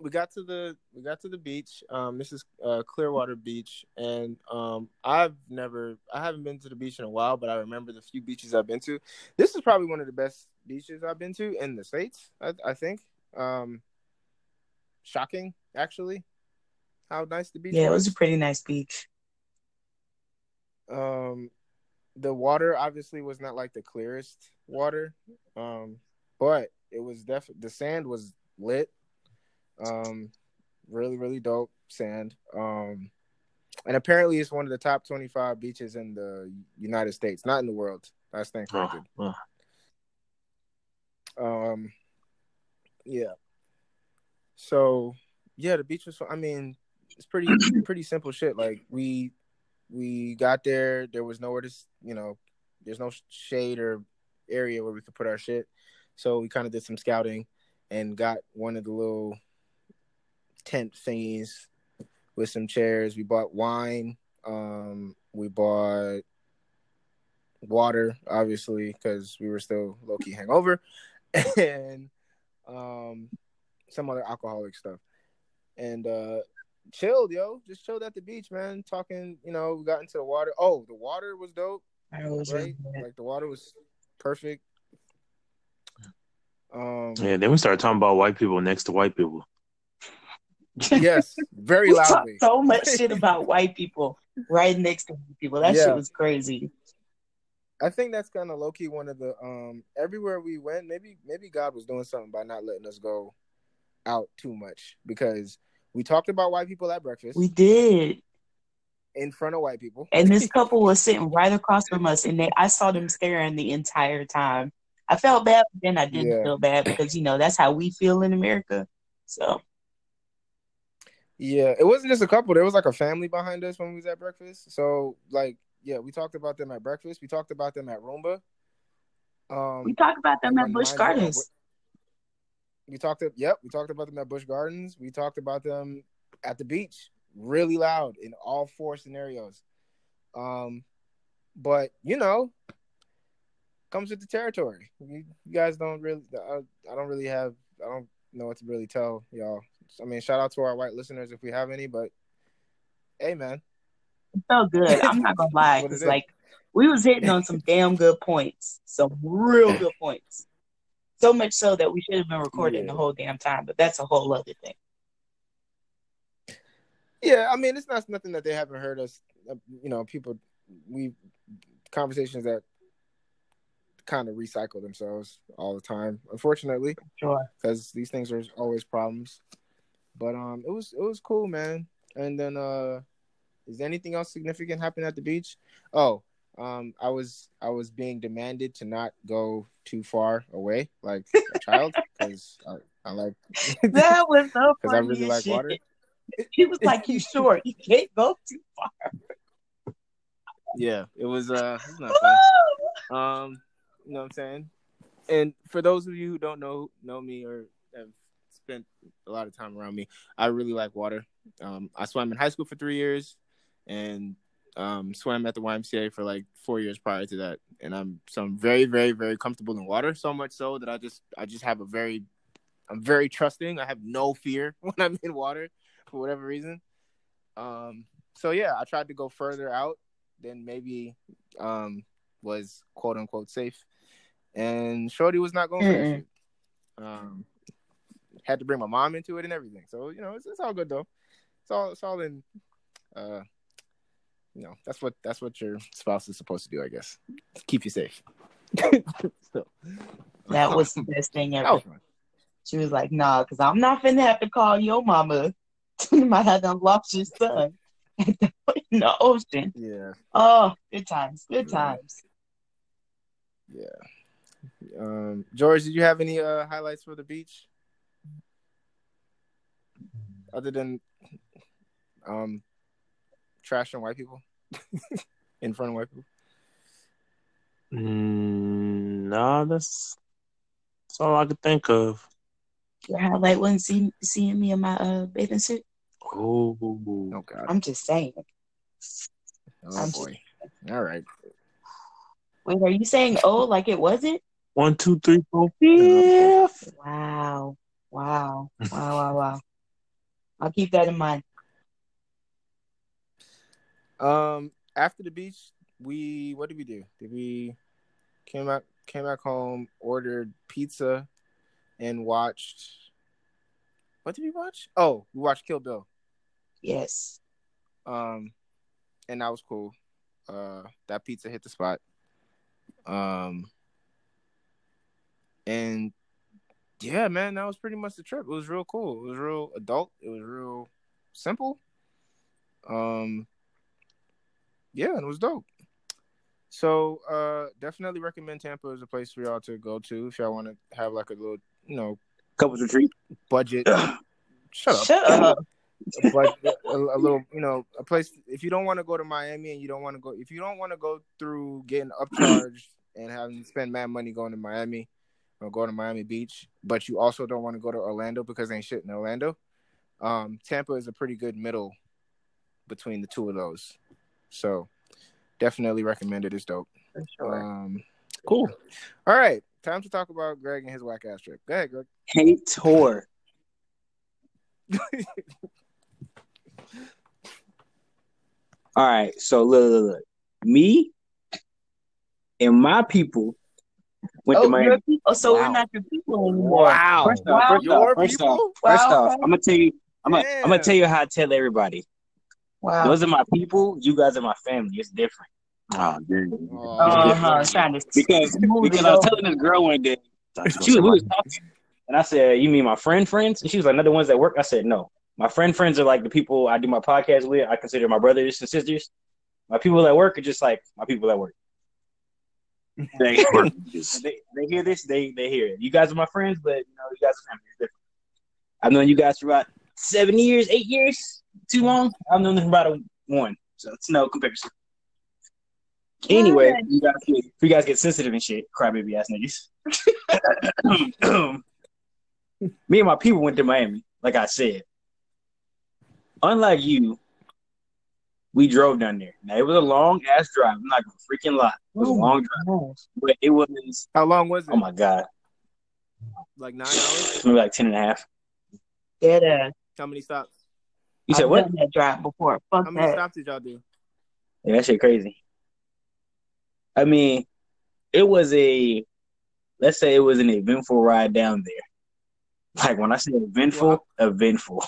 B: we got to the we got to the beach. Um this is uh Clearwater Beach and um I've never I haven't been to the beach in a while, but I remember the few beaches I've been to. This is probably one of the best beaches I've been to in the States, I, I think. Um shocking actually how nice the beach
A: yeah, it
B: was.
A: was a pretty nice beach.
B: Um, the water obviously was not like the clearest water, um, but it was definitely the sand was lit. Um, really, really dope sand. Um, and apparently it's one of the top twenty-five beaches in the United States, not in the world. That's thanks
D: Oh, oh.
B: Um, yeah. So yeah, the beach was. I mean, it's pretty [clears throat] pretty simple shit. Like we we got there, there was nowhere to, you know, there's no shade or area where we could put our shit. So we kind of did some scouting and got one of the little tent thingies with some chairs. We bought wine. Um, we bought water, obviously, because we were still low key hangover, [laughs] and um, some other alcoholic stuff. And uh, chilled, yo. Just chilled at the beach, man. Talking, you know, we got into the water. Oh, the water was dope,
A: I was
B: right? Like the water was perfect. Um,
D: Yeah, then we started talking about white people next to white people.
B: Yes, very [laughs] loudly.
A: so much [laughs] shit about white people right next to white people. That
B: Yeah.
A: shit was crazy.
B: I think that's kind of low key one of the um everywhere we went, maybe maybe God was doing something by not letting us go out too much because we talked about white people at breakfast
A: We did.
B: in front of white people.
A: And this [laughs] couple was sitting right across from us, and they I saw them staring the entire time. I felt bad, but then I didn't
B: Yeah.
A: feel bad because you know that's how we feel in America. So
B: Yeah, it wasn't just a couple. There was like a family behind us when we was at breakfast. So like, yeah, we talked about them at breakfast. We talked about them at Rumba. Um,
A: we talked about them at Bush
B: mind you, at
A: Gardens.
B: we talked. Yep, we talked about them at Busch Gardens. We talked about them at the beach, really loud in all four scenarios. Um, but you know, comes with the territory. You, you guys don't really. I, I don't really have. I don't know what to really tell y'all. I mean, shout out to our white listeners if we have any. But hey, man,
A: It felt good. I'm not gonna [laughs] lie. It's like we was hitting on some damn good points, some real good points. So much so that we should have been recording
B: Yeah.
A: the whole damn time, but that's a whole other thing.
B: Yeah, I mean, it's not nothing that they haven't heard us. Uh, you know, people we conversations that kind of recycle themselves all the time. Unfortunately,
A: Sure.
B: because these things are always problems. But um, it was it was cool, man. And then uh, is anything else significant happened at the beach? Oh, um, I was I was being demanded to not go too far away, like a [laughs] child, because I, I like [laughs]
A: That was so
B: because I really like
A: shit.
B: water.
A: He was like, "You sure You can't go too far."
B: Yeah, it was uh, not fun. Um, you know what I'm saying? And for those of you who don't know know me or have spent a lot of time around me, I really like water. Um, I swam in high school for three years, and um, swam at the YMCA for like four years prior to that. And I'm so I'm very very very comfortable in water. So much so that I just I just have a very I'm very trusting. I have no fear [laughs] when I'm in water for whatever reason. Um, so yeah, I tried to go further out than maybe um was quote unquote safe. And Shorty was not going for that shit. Um had to bring my mom into it and everything. So, you know, it's, it's all good though. It's all it's all in uh you know, that's what that's what your spouse is supposed to do, I guess. Keep you safe. [laughs] so,
A: That was the best thing ever.
B: was.
A: She was like, "Nah, because I'm not finna have to call your mama. [laughs] you might have done lost your son [laughs] in the ocean."
B: Yeah,
A: Oh, good times, good
B: Yeah.
A: times.
B: yeah. Um George, did you have any uh highlights for the beach? Other than um trashing white people [laughs] in front of white people.
D: Mm, nah, that's that's all I could think of.
A: Your highlight wasn't see, seeing me in my uh, bathing suit.
D: Oh,
B: Oh god.
A: I'm just saying.
B: Oh
A: I'm
B: boy. All right.
A: Wait, are you saying oh like it wasn't?
D: one, two, three, four, fifth.
A: Wow, wow, wow, wow, wow. I'll keep that in mind.
B: Um, after the beach, we what did we do? Did we came back came back home, ordered pizza, and watched. What did we watch? Oh, we watched Kill Bill.
A: Yes.
B: Um, and that was cool. Uh, that pizza hit the spot. Um, and yeah, man, that was pretty much the trip. It was real cool. It was real adult. It was real simple. Um, yeah, and it was dope. So, uh, definitely recommend Tampa as a place for y'all to go to if y'all want to have like a little, you know,
C: Couples retreat.
B: budget. Shut up
A: Shut up.
B: a, a, a little, you know, a place. If you don't want to go to Miami and you don't want to go, if you don't want to go through getting upcharged and having to spend mad money going to Miami or go to Miami Beach, but you also don't want to go to Orlando because ain't shit in Orlando. Um, Tampa is a pretty good middle between the two of those. So definitely recommend it. It's dope.
A: Sure.
B: Um, cool. All right, time to talk about Greg and his whack ass trip. Go ahead, Greg.
C: Hate tour. [laughs] All right, so look, look, look. Me and my people went to
A: oh,
C: Miami.
A: your people. So
B: Wow.
A: we're not your people anymore.
B: Wow.
C: First off,
A: Wow.
C: first
B: Your
C: off, first
B: people?
C: off, first
A: Wow.
C: off, I'm gonna tell you, I'm gonna, I'm gonna tell you how I tell everybody.
A: Wow.
C: Those are my people. You guys are my family. It's different
D: Oh, damn.
B: Oh,
A: Uh-huh. Trying to
C: because because I was telling this girl one day. She was, we
D: was
C: was talking, and I said, "You mean my friend friends?" And she was like, "Not the ones that work." I said, "No, my friend friends are like the people I do my podcast with. I consider my brothers and sisters. My people at work are just like my people at work. They, [laughs] [laughs] they, they hear this, they they hear it. You guys are my friends, but you know, you guys are family. I've known you guys for about seven years, eight years, too long. I've known them for about a one, so it's no comparison. Anyway,
A: Good.
C: you guys get, you guys get sensitive and shit, crybaby ass niggas. [laughs] Me and my people went to Miami, like I said. Unlike you, we drove down there. Now it was a long ass drive. I'm not gonna freaking lie. It was a
A: Oh,
C: long drive,
A: gosh.
C: but it was
B: How long was it?
C: oh my god,
B: Like nine hours?
C: maybe like ten and a half.
A: Dead ass.
B: How many stops?
C: You said
A: I've
C: what?
A: done that drive before. Fuck
B: How many
A: that.
B: stops did y'all do?
C: Yeah, that shit crazy. I mean, it was a let's say it was an eventful ride down there. Like when I say eventful,
E: Wow.
C: eventful.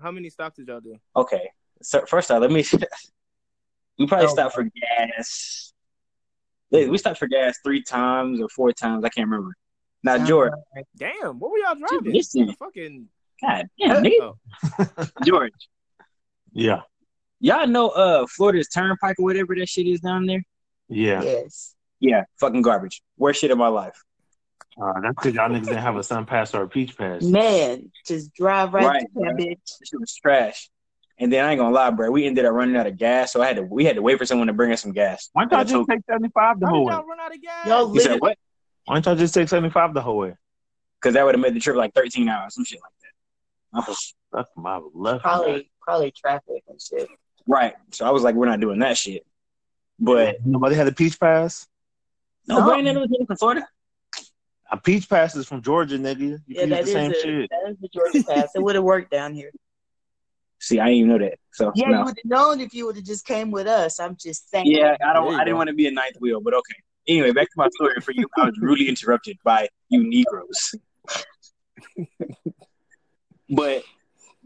E: How many stops did y'all do?
C: Okay. So first off, let me [laughs] we probably
A: Oh.
C: stopped for gas. We we stopped for gas three times or four times. I can't remember. Now, George.
E: Damn, what were y'all driving?
C: listen.
E: The fucking
C: God damn, nigga.
E: oh, [laughs]
C: George,
D: Yeah,
C: y'all know uh Florida's Turnpike or whatever that shit is down there?
D: yeah.
A: Yes.
C: Yeah, fucking garbage. Worst shit of my life.
D: Uh, that's because y'all niggas didn't have a sun pass or a peach pass.
A: Man, just drive right,
C: Right,
A: to that bitch.
C: That shit was trash. And then I ain't gonna lie, bro. We ended up running out of gas, so I had to we had to wait for someone to bring us some gas.
D: Why don't y'all just take seventy five the whole
E: did
D: way?
E: y'all run out of gas?
A: Y'all
C: You said what?
D: Why don't y'all just take seventy five the whole way?
C: Because that would have made the trip like 13 hours, some shit like that. Oh,
D: Fuck my left.
A: Probably, probably traffic and shit.
C: right. So I was like, we're not doing that shit. But
D: nobody had a peach pass.
C: no,
A: No.
C: Brandon was in from Florida.
D: A peach pass is from Georgia, nigga. You
A: Yeah,
D: can
A: that
D: use
A: is
D: the same
A: a,
D: shit.
A: that is the Georgia pass. It would have worked down here.
C: See, I didn't even know that. So
A: Yeah,
C: no.
A: you would have known if you would have just came with us. I'm just saying.
C: Yeah, I don't.
E: There
C: I didn't
E: go.
C: want to be a ninth wheel, but okay. Anyway, back to my story. For you, I was rudely interrupted by you Negroes. [laughs] but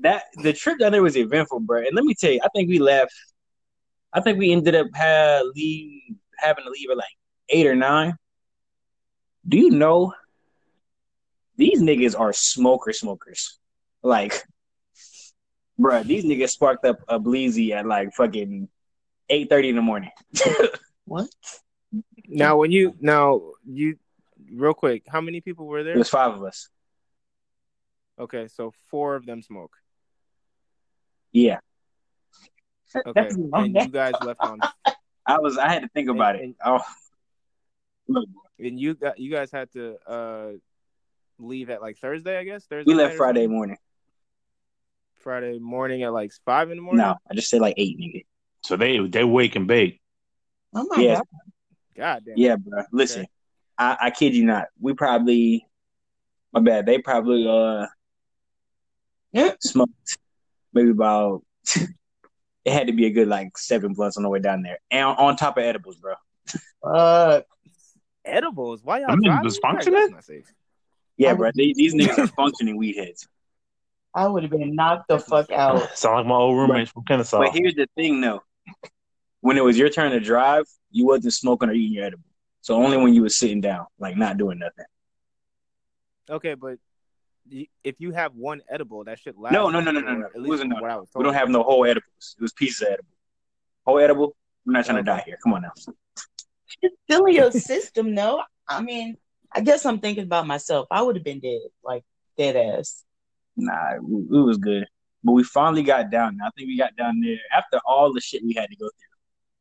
C: that the trip down there was eventful, bro. And let me tell you, I think we left. I think we ended up ha- leave, having to leave at like eight or nine. Do you know these niggas are smoker smokers? Like, bruh, these niggas sparked up a bleezy at like fucking eight thirty in the morning. [laughs]
A: What?
E: Now, when you now you real quick, how many people were
C: It
E: there?
C: was five of us.
E: Okay, so four of them smoke.
C: Yeah,
E: Okay,
A: That's a long
E: and you guys left on, [laughs]
C: I was. I had to think about
E: And-
C: it. Oh, look,
E: and you got you guys had to uh leave at like Thursday, I guess. Thursday.
C: we left Friday morning.
E: Friday morning at like five in the morning.
C: No, I just said like eight, nigga.
D: So they they wake and bake.
A: Oh my
C: Yeah,
A: god.
E: God damn.
C: yeah, bro. Listen,
E: Okay.
C: I, I kid you not. We probably, my bad. They probably uh
A: Yeah.
C: smoked maybe about. [laughs] it had to be a good like seven plus on the way down there, and on top of edibles, bro.
A: Fuck.
E: Edibles. Why y'all
D: Them niggas
E: driving?
D: was functioning?
E: that's not safe.
C: Yeah,
A: I
C: bro. These, these [laughs] niggas are functioning weed heads.
A: I would have been knocked the fuck out. [laughs]
D: Sound like my old roommates from Kennesaw.
C: But here's the thing, though. When it was your turn to drive, you wasn't smoking or eating your edible. So only when you was sitting down, like not doing nothing.
E: Okay, but if you have one edible, that should last.
C: No, no, no, no, no, no.
E: At
C: It
E: least
C: wasn't
E: what I was
C: We don't have no whole edibles. It was pieces of edible. Whole edible. I'm not trying to die here. Come on now.
A: It's still in your [laughs] system, no? I mean, I guess I'm thinking about myself. I would have been dead, like dead ass.
C: Nah, it it was good. But we finally got down there. I think we got down there after all the shit we had to go through.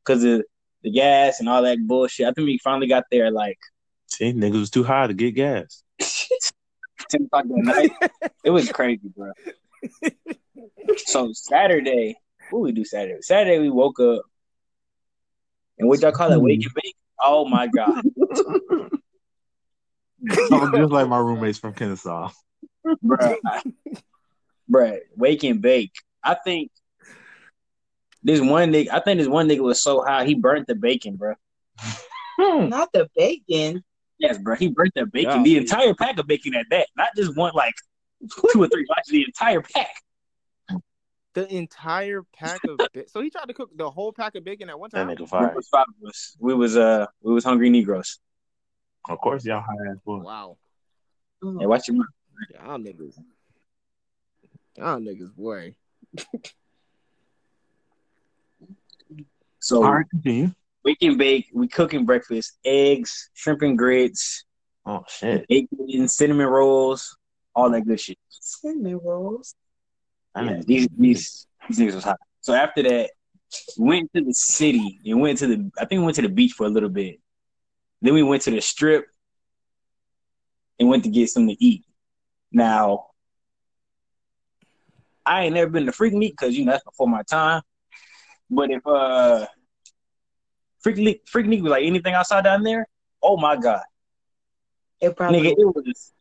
C: Because of the gas and all that bullshit. I think we finally got there like
D: See, niggas was too high to get gas. [laughs]
C: 10 o'clock at night. it was crazy, bro. so Saturday, what we do Saturday? Saturday we woke up and what y'all call it, wake and bake. Oh my god, [laughs]
D: I'm just like my roommates from Kennesaw.
C: Bro, bro, wake and bake. I think this one nigga. I think this one nigga was so high he burnt the bacon, bro.
A: Not the bacon.
C: Yes, bro, he burnt the bacon,
E: Yeah.
C: the entire pack of bacon at that, not just one like two or three [laughs] bites, the entire pack.
E: The entire pack of ba- so he tried to cook the whole pack of bacon at one
D: That
E: time.
D: nigga
C: It
D: fire.
C: was five of us. We was uh, we was hungry Negroes.
D: Of course, y'all high ass boy.
E: Wow,
C: Hey, watch your mouth.
E: Y'all niggas, y'all niggas, boy.
C: So
D: All right, continue.
C: we can bake. We cooking breakfast: eggs, shrimp and grits,
D: Oh shit.
C: bacon, cinnamon rolls, all that good shit.
A: cinnamon rolls.
D: That
C: Yeah, these these these niggas was hot. So after that, we went to the city and went to the. I think we went to the beach for a little bit. Then we went to the strip and went to get something to eat. Now, I ain't never been to Freaknik because you know that's before my time. But if uh, Freaknik, Freak Meat was like anything outside down there, oh my god,
A: It probably
C: nigga, it was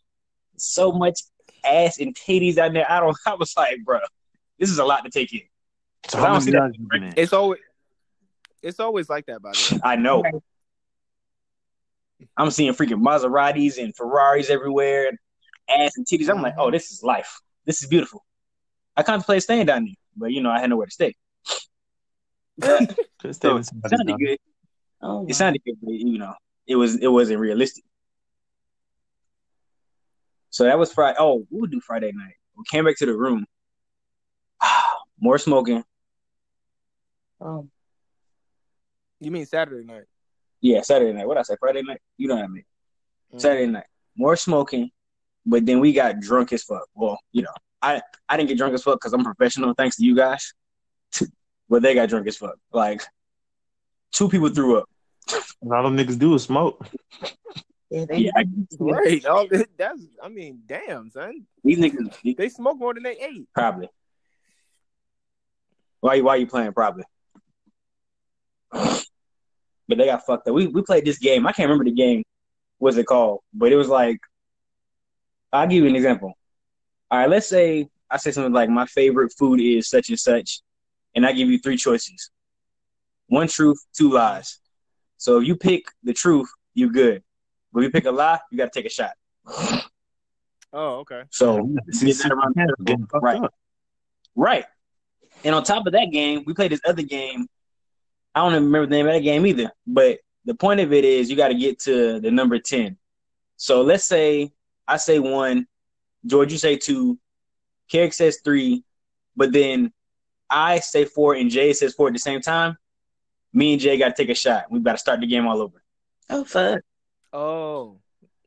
C: so much ass and titties down there. I don't. [laughs] I was like, bro, this is a lot to take in.
D: So
C: I don't see that-
D: guys you been in?
E: It's always, it's always like that, by the way. [laughs]
C: I know. I'm seeing freaking Maseratis and Ferraris everywhere, ass and titties. I'm like, oh, this is life. This is beautiful. I contemplated staying down there, but you know, I had nowhere to stay. [laughs]
D: Just
C: So it sounded
D: else.
C: good.
A: Oh,
C: It sounded good, but you know, it was it wasn't realistic. So that was Friday. Oh, we would do Friday night. We came back to the room. [sighs] More smoking.
A: oh.
E: You mean Saturday night?
C: Yeah, Saturday night. What I say? Friday night. You know what I mean.
E: Mm.
C: Saturday night. More smoking, but then we got drunk as fuck. Well, you know, I I didn't get drunk as fuck because I'm professional, thanks to you guys. but they got drunk as fuck. Like two people threw up.
D: And all them niggas do is smoke.
A: Yeah, they
C: Yeah, I-
E: Right. All that- that's. I mean, damn, son.
C: These niggas
E: They smoke more than they ate.
C: probably. Why why you playing probably? But they got fucked up. We we played this game. I can't remember the game. What's it called? But it was like I'll give you an example. All right, let's say I say something like my favorite food is such and such, and I give you three choices. One truth, two lies. So if you pick the truth, you good. But if you pick a lie, you gotta take a shot.
E: Oh, okay.
C: So
D: See,
C: get that around the
D: getting
C: Right.
D: up.
C: Right. And on top of that game, we played this other game. I don't even remember the name of that game either. But the point of it is you got to get to the number 10. So let's say I say one, George, you say two, Carrick says three, but then I say four and Jay says four at the same time. Me and Jay got to take a shot. We got to start the game all over.
A: Oh fuck.
E: Oh,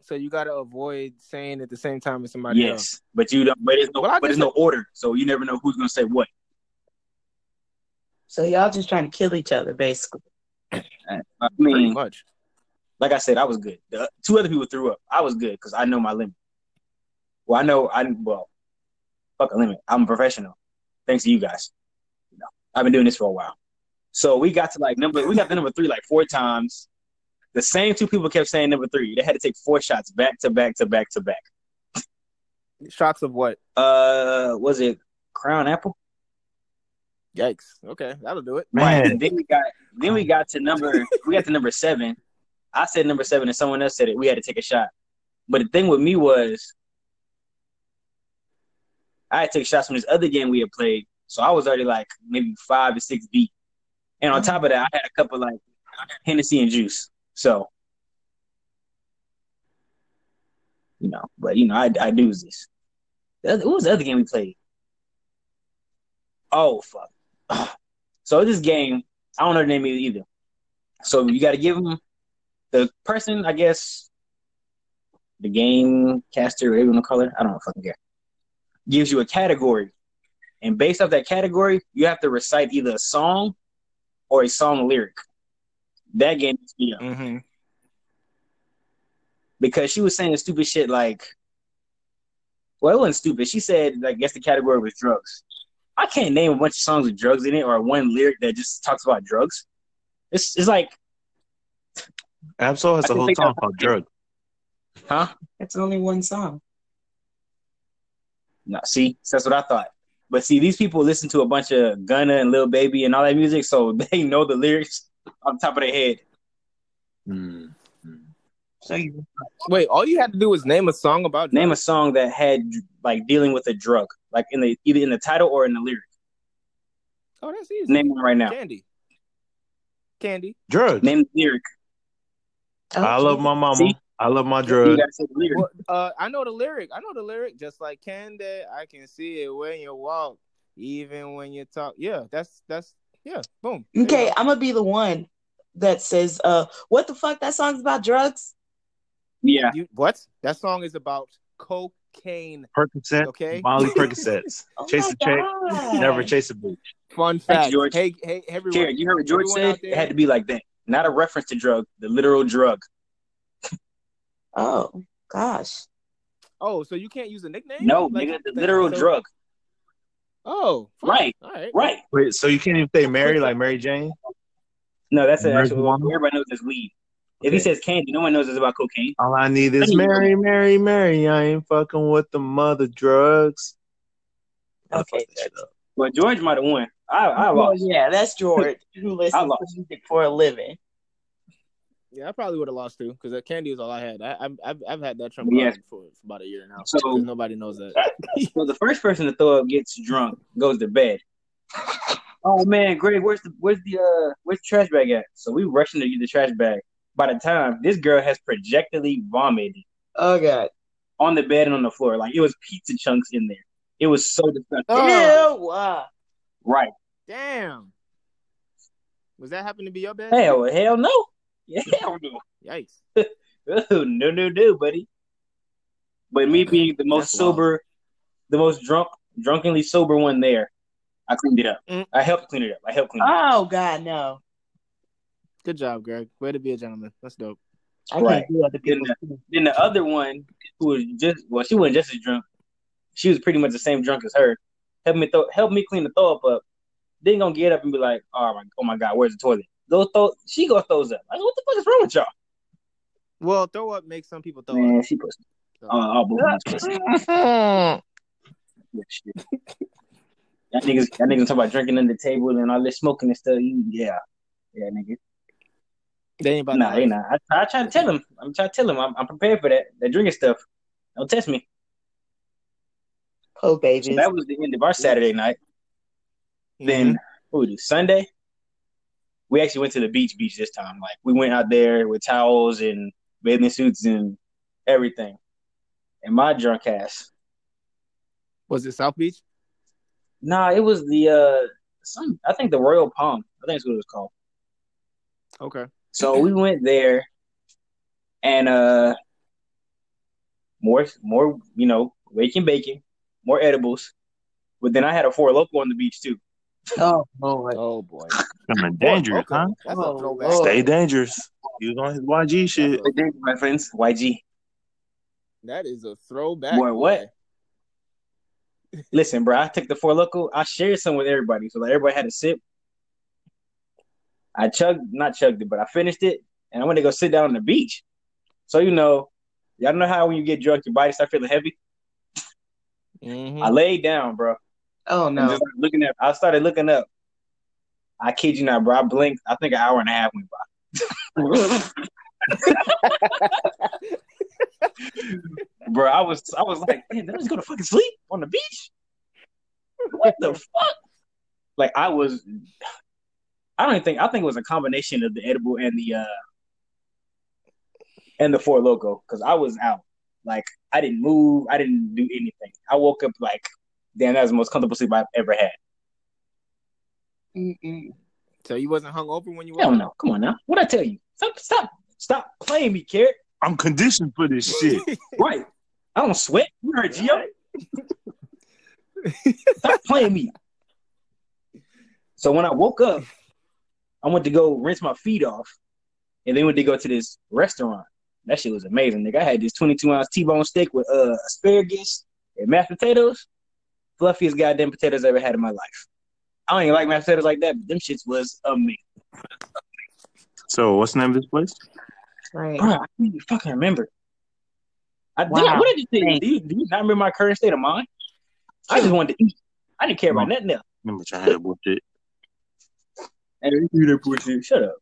E: so you got to avoid saying at the same time as somebody else.
C: Yes, but you don't. But it's no.
E: Well,
C: but
E: just
C: it's no order, so you never know who's gonna say what.
A: So y'all just trying to kill each other, basically.
C: I
E: Pretty
C: mean,
E: much.
C: Like I said, I was good. The two other people threw up. I was good because I know my limit. Well, I know I well, fuck a limit. I'm a professional. Thanks to you guys. You know, I've been doing this for a while. So we got to like number we got to number three like four times. The same two people kept saying number three. They had to take four shots back to back to back to back.
E: Shots of what?
C: Uh, was it Crown Apple?
E: Yikes. Okay, that'll do it.
C: Right.
D: Man.
C: And then we got then we got to number we got to number seven. I said number seven and someone else said it. We had to take a shot. But the thing with me was I had to take shots from this other game we had played. So I was already like maybe five or six deep. And on top of that, I had a couple like Hennessy and juice. So you know, but you know, I I do this. What was the other game we played? Oh fuck. [sighs] So this game, I don't know the name either. So you got to give them the person, I guess, the game caster, whatever you want to call it. I don't fucking care. Gives you a category, and based off that category, you have to recite either a song or a song lyric. That game is me up
E: Mm-hmm.
C: because she was saying stupid shit like, well, it wasn't stupid. She said, I guess the category was drugs. I can't name a bunch of songs with drugs in it or one lyric that just talks about drugs. It's it's like,
D: Absol has
C: I
D: a whole song
C: of-
D: called Drug.
C: huh?
A: It's only one song.
C: No, see, that's what I thought. But see, these people listen to a bunch of Gunna and Lil Baby and all that music, so [laughs] they know the lyrics on top of their head.
D: Mm.
A: So you
E: Wait, all you had to do was name a song about
C: Name a song that had like dealing with a drug, like in the either in the title or in the lyric.
E: Oh, that's easy.
C: Name one right now.
E: Candy. Candy.
D: Drugs.
C: Name the lyric.
D: I love my mama.
C: See?
D: I love my
C: You
D: drugs.
C: gotta say the lyric.
E: Well, uh, I know the lyric. I know the lyric. Just like Candy, I can see it when you walk, even when you talk. Yeah, that's that's yeah. Boom. There
A: Okay,
E: go.
A: I'm gonna be the one that says, "Uh, what the fuck? That song's about drugs."
C: Yeah.
E: You, what? That song is about cocaine.
D: Percocet.
E: Okay.
D: Molly [laughs] Percocets.
A: Oh
D: chase
A: my
D: a chick.
A: God.
D: Never chase a bitch.
E: Fun
C: Thanks,
E: fact.
C: George.
E: Hey, hey, everyone.
C: Karen, you heard what George said? It had to be like that. Not a reference to drug, the literal drug.
A: Oh gosh.
E: Oh, so you can't use a nickname?
C: No,
E: Like,
C: nigga, the literal
E: so-
C: drug.
E: Oh, fine.
C: Right.
E: All right.
C: Right.
D: Wait, so you can't even say Mary like Mary Jane?
C: No, that's an actual.
D: Marijuana?
C: Everybody knows it's weed. If he says candy, no one knows it's about cocaine.
D: All I need is Mary, Mary, Mary. I ain't fucking with the mother drugs. Gotta
A: Okay,
D: fuck that shit up.
C: Well, George might have won. I, I
A: Well,
C: lost.
A: yeah, that's George [laughs] who listens
C: lost.
A: to music for a living.
B: Yeah, I probably would have lost too because that candy is all I had. I, I've, I've I've had that Trump
C: Yes.
B: for, for about a year now.
C: So-
B: nobody knows that. [laughs]
C: Well, the first person to throw up gets drunk, goes to bed. Oh man, Greg, where's the where's the uh where's the trash bag at? So we rushing to get the trash bag. By the time this girl has projectily vomited
A: Oh god.
C: on the bed and on the floor, like it was pizza chunks in there. It was so disgusting.
B: Oh.
A: Ew. Wow.
C: Right?
B: Damn. Was that happen to be your bed?
C: Hell, hell no. Yeah, [laughs] hell no.
B: Yikes. [laughs]
C: Oh, no, no, no, buddy. But me being the most
B: That's wild.
C: sober, the most drunk, drunkenly sober one there, I cleaned it up.
B: Mm.
C: I helped clean it up. I helped clean it up.
A: Oh god, no.
B: Good job, Greg. Way to be a gentleman. That's dope.
A: I
C: Right.
A: can't do other
C: Then
A: people.
C: Then the other one, who was just well, she wasn't just as drunk. She was pretty much the same drunk as her. Helped me throw, help me clean the throw up up. Then gonna get up and be like, oh my, oh my god, where's the toilet? Go throw. She go throws up. Like, what the fuck is wrong with y'all?
B: Well, throw up makes some people throw
C: Man,
B: up.
C: she pussy.
B: So-
C: Oh, oh, both of us pussy. [laughs] Yeah, shit. Y'all niggas, y'all niggas talk about drinking under the table and all this smoking and stuff. You, yeah, yeah, nigga.
B: They ain't about
C: Nah,
B: that
C: ain't
B: life.
C: nah. I, I try to tell him. I'm trying to tell him. I'm, I'm prepared for that. That drinking stuff. Don't test me.
A: Oh
C: So that was the end of our Saturday night. Then what we do Sunday? We actually went to the beach. Beach this time. Like we went out there with towels and bathing suits and everything. And my drunk ass.
B: Was it South Beach?
C: Nah, it was the uh some. I think the Royal Palm. I think that's what it was called.
B: Okay.
C: So we went there, and uh, more, more, you know, waking bacon, more edibles. But then I had a Four Loko on the beach too.
A: Oh lord.
B: Oh boy.
D: Coming dangerous,
B: oh,
D: huh?
B: That's
A: Oh,
B: a throwback.
D: Stay dangerous. He was on his YG shit.
C: My friends, YG.
B: That is a throwback.
C: Boy, what? Listen, bro, I took the Four Loko. I shared some with everybody, so like everybody had a sip. I chugged, not chugged it, but I finished it, and I went to go sit down on the beach. So you know, y'all know how when you get drunk, your body start feeling heavy.
B: Mhm.
C: I laid down, bro.
A: Oh no.
C: just looking up, I started looking up. I kid you not, bro. I blinked. I think an hour and a half went by. [laughs] bro, I was, I was like, man, did I just go to fucking sleep on the beach? What the fuck? Like I was, I don't even think. I think it was a combination of the edible and the uh and the Four Loko because I was out. Like I didn't move. I didn't do anything. I woke up like, damn, that was the most comfortable sleep I've ever had.
A: Mm-mm.
B: So you wasn't hungover when you were
C: Hell no. Come on now. What I tell you? Stop, stop, stop playing me, Carrot.
D: I'm conditioned for this shit. [laughs]
C: Right. I don't sweat. You heard Gio. [laughs] Stop playing me. So when I woke up, I went to go rinse my feet off, and then went to go to this restaurant. That shit was amazing, nigga. I had this 22 ounce T-bone steak with uh asparagus and mashed potatoes. Fluffiest goddamn potatoes I ever had in my life. I don't even like mashed potatoes like that, but them shits was amazing.
D: So, what's the name of this place?
A: Right.
C: Bro, I can't even fucking remember. I, did I-
A: Wow.
C: what did you think?
A: Thanks.
C: Do you, do you not remember my current state of mind? I just wanted to eat. I didn't care about nothing else.
D: Remember, I had bullshit.
C: And you that bullshit. Shut up.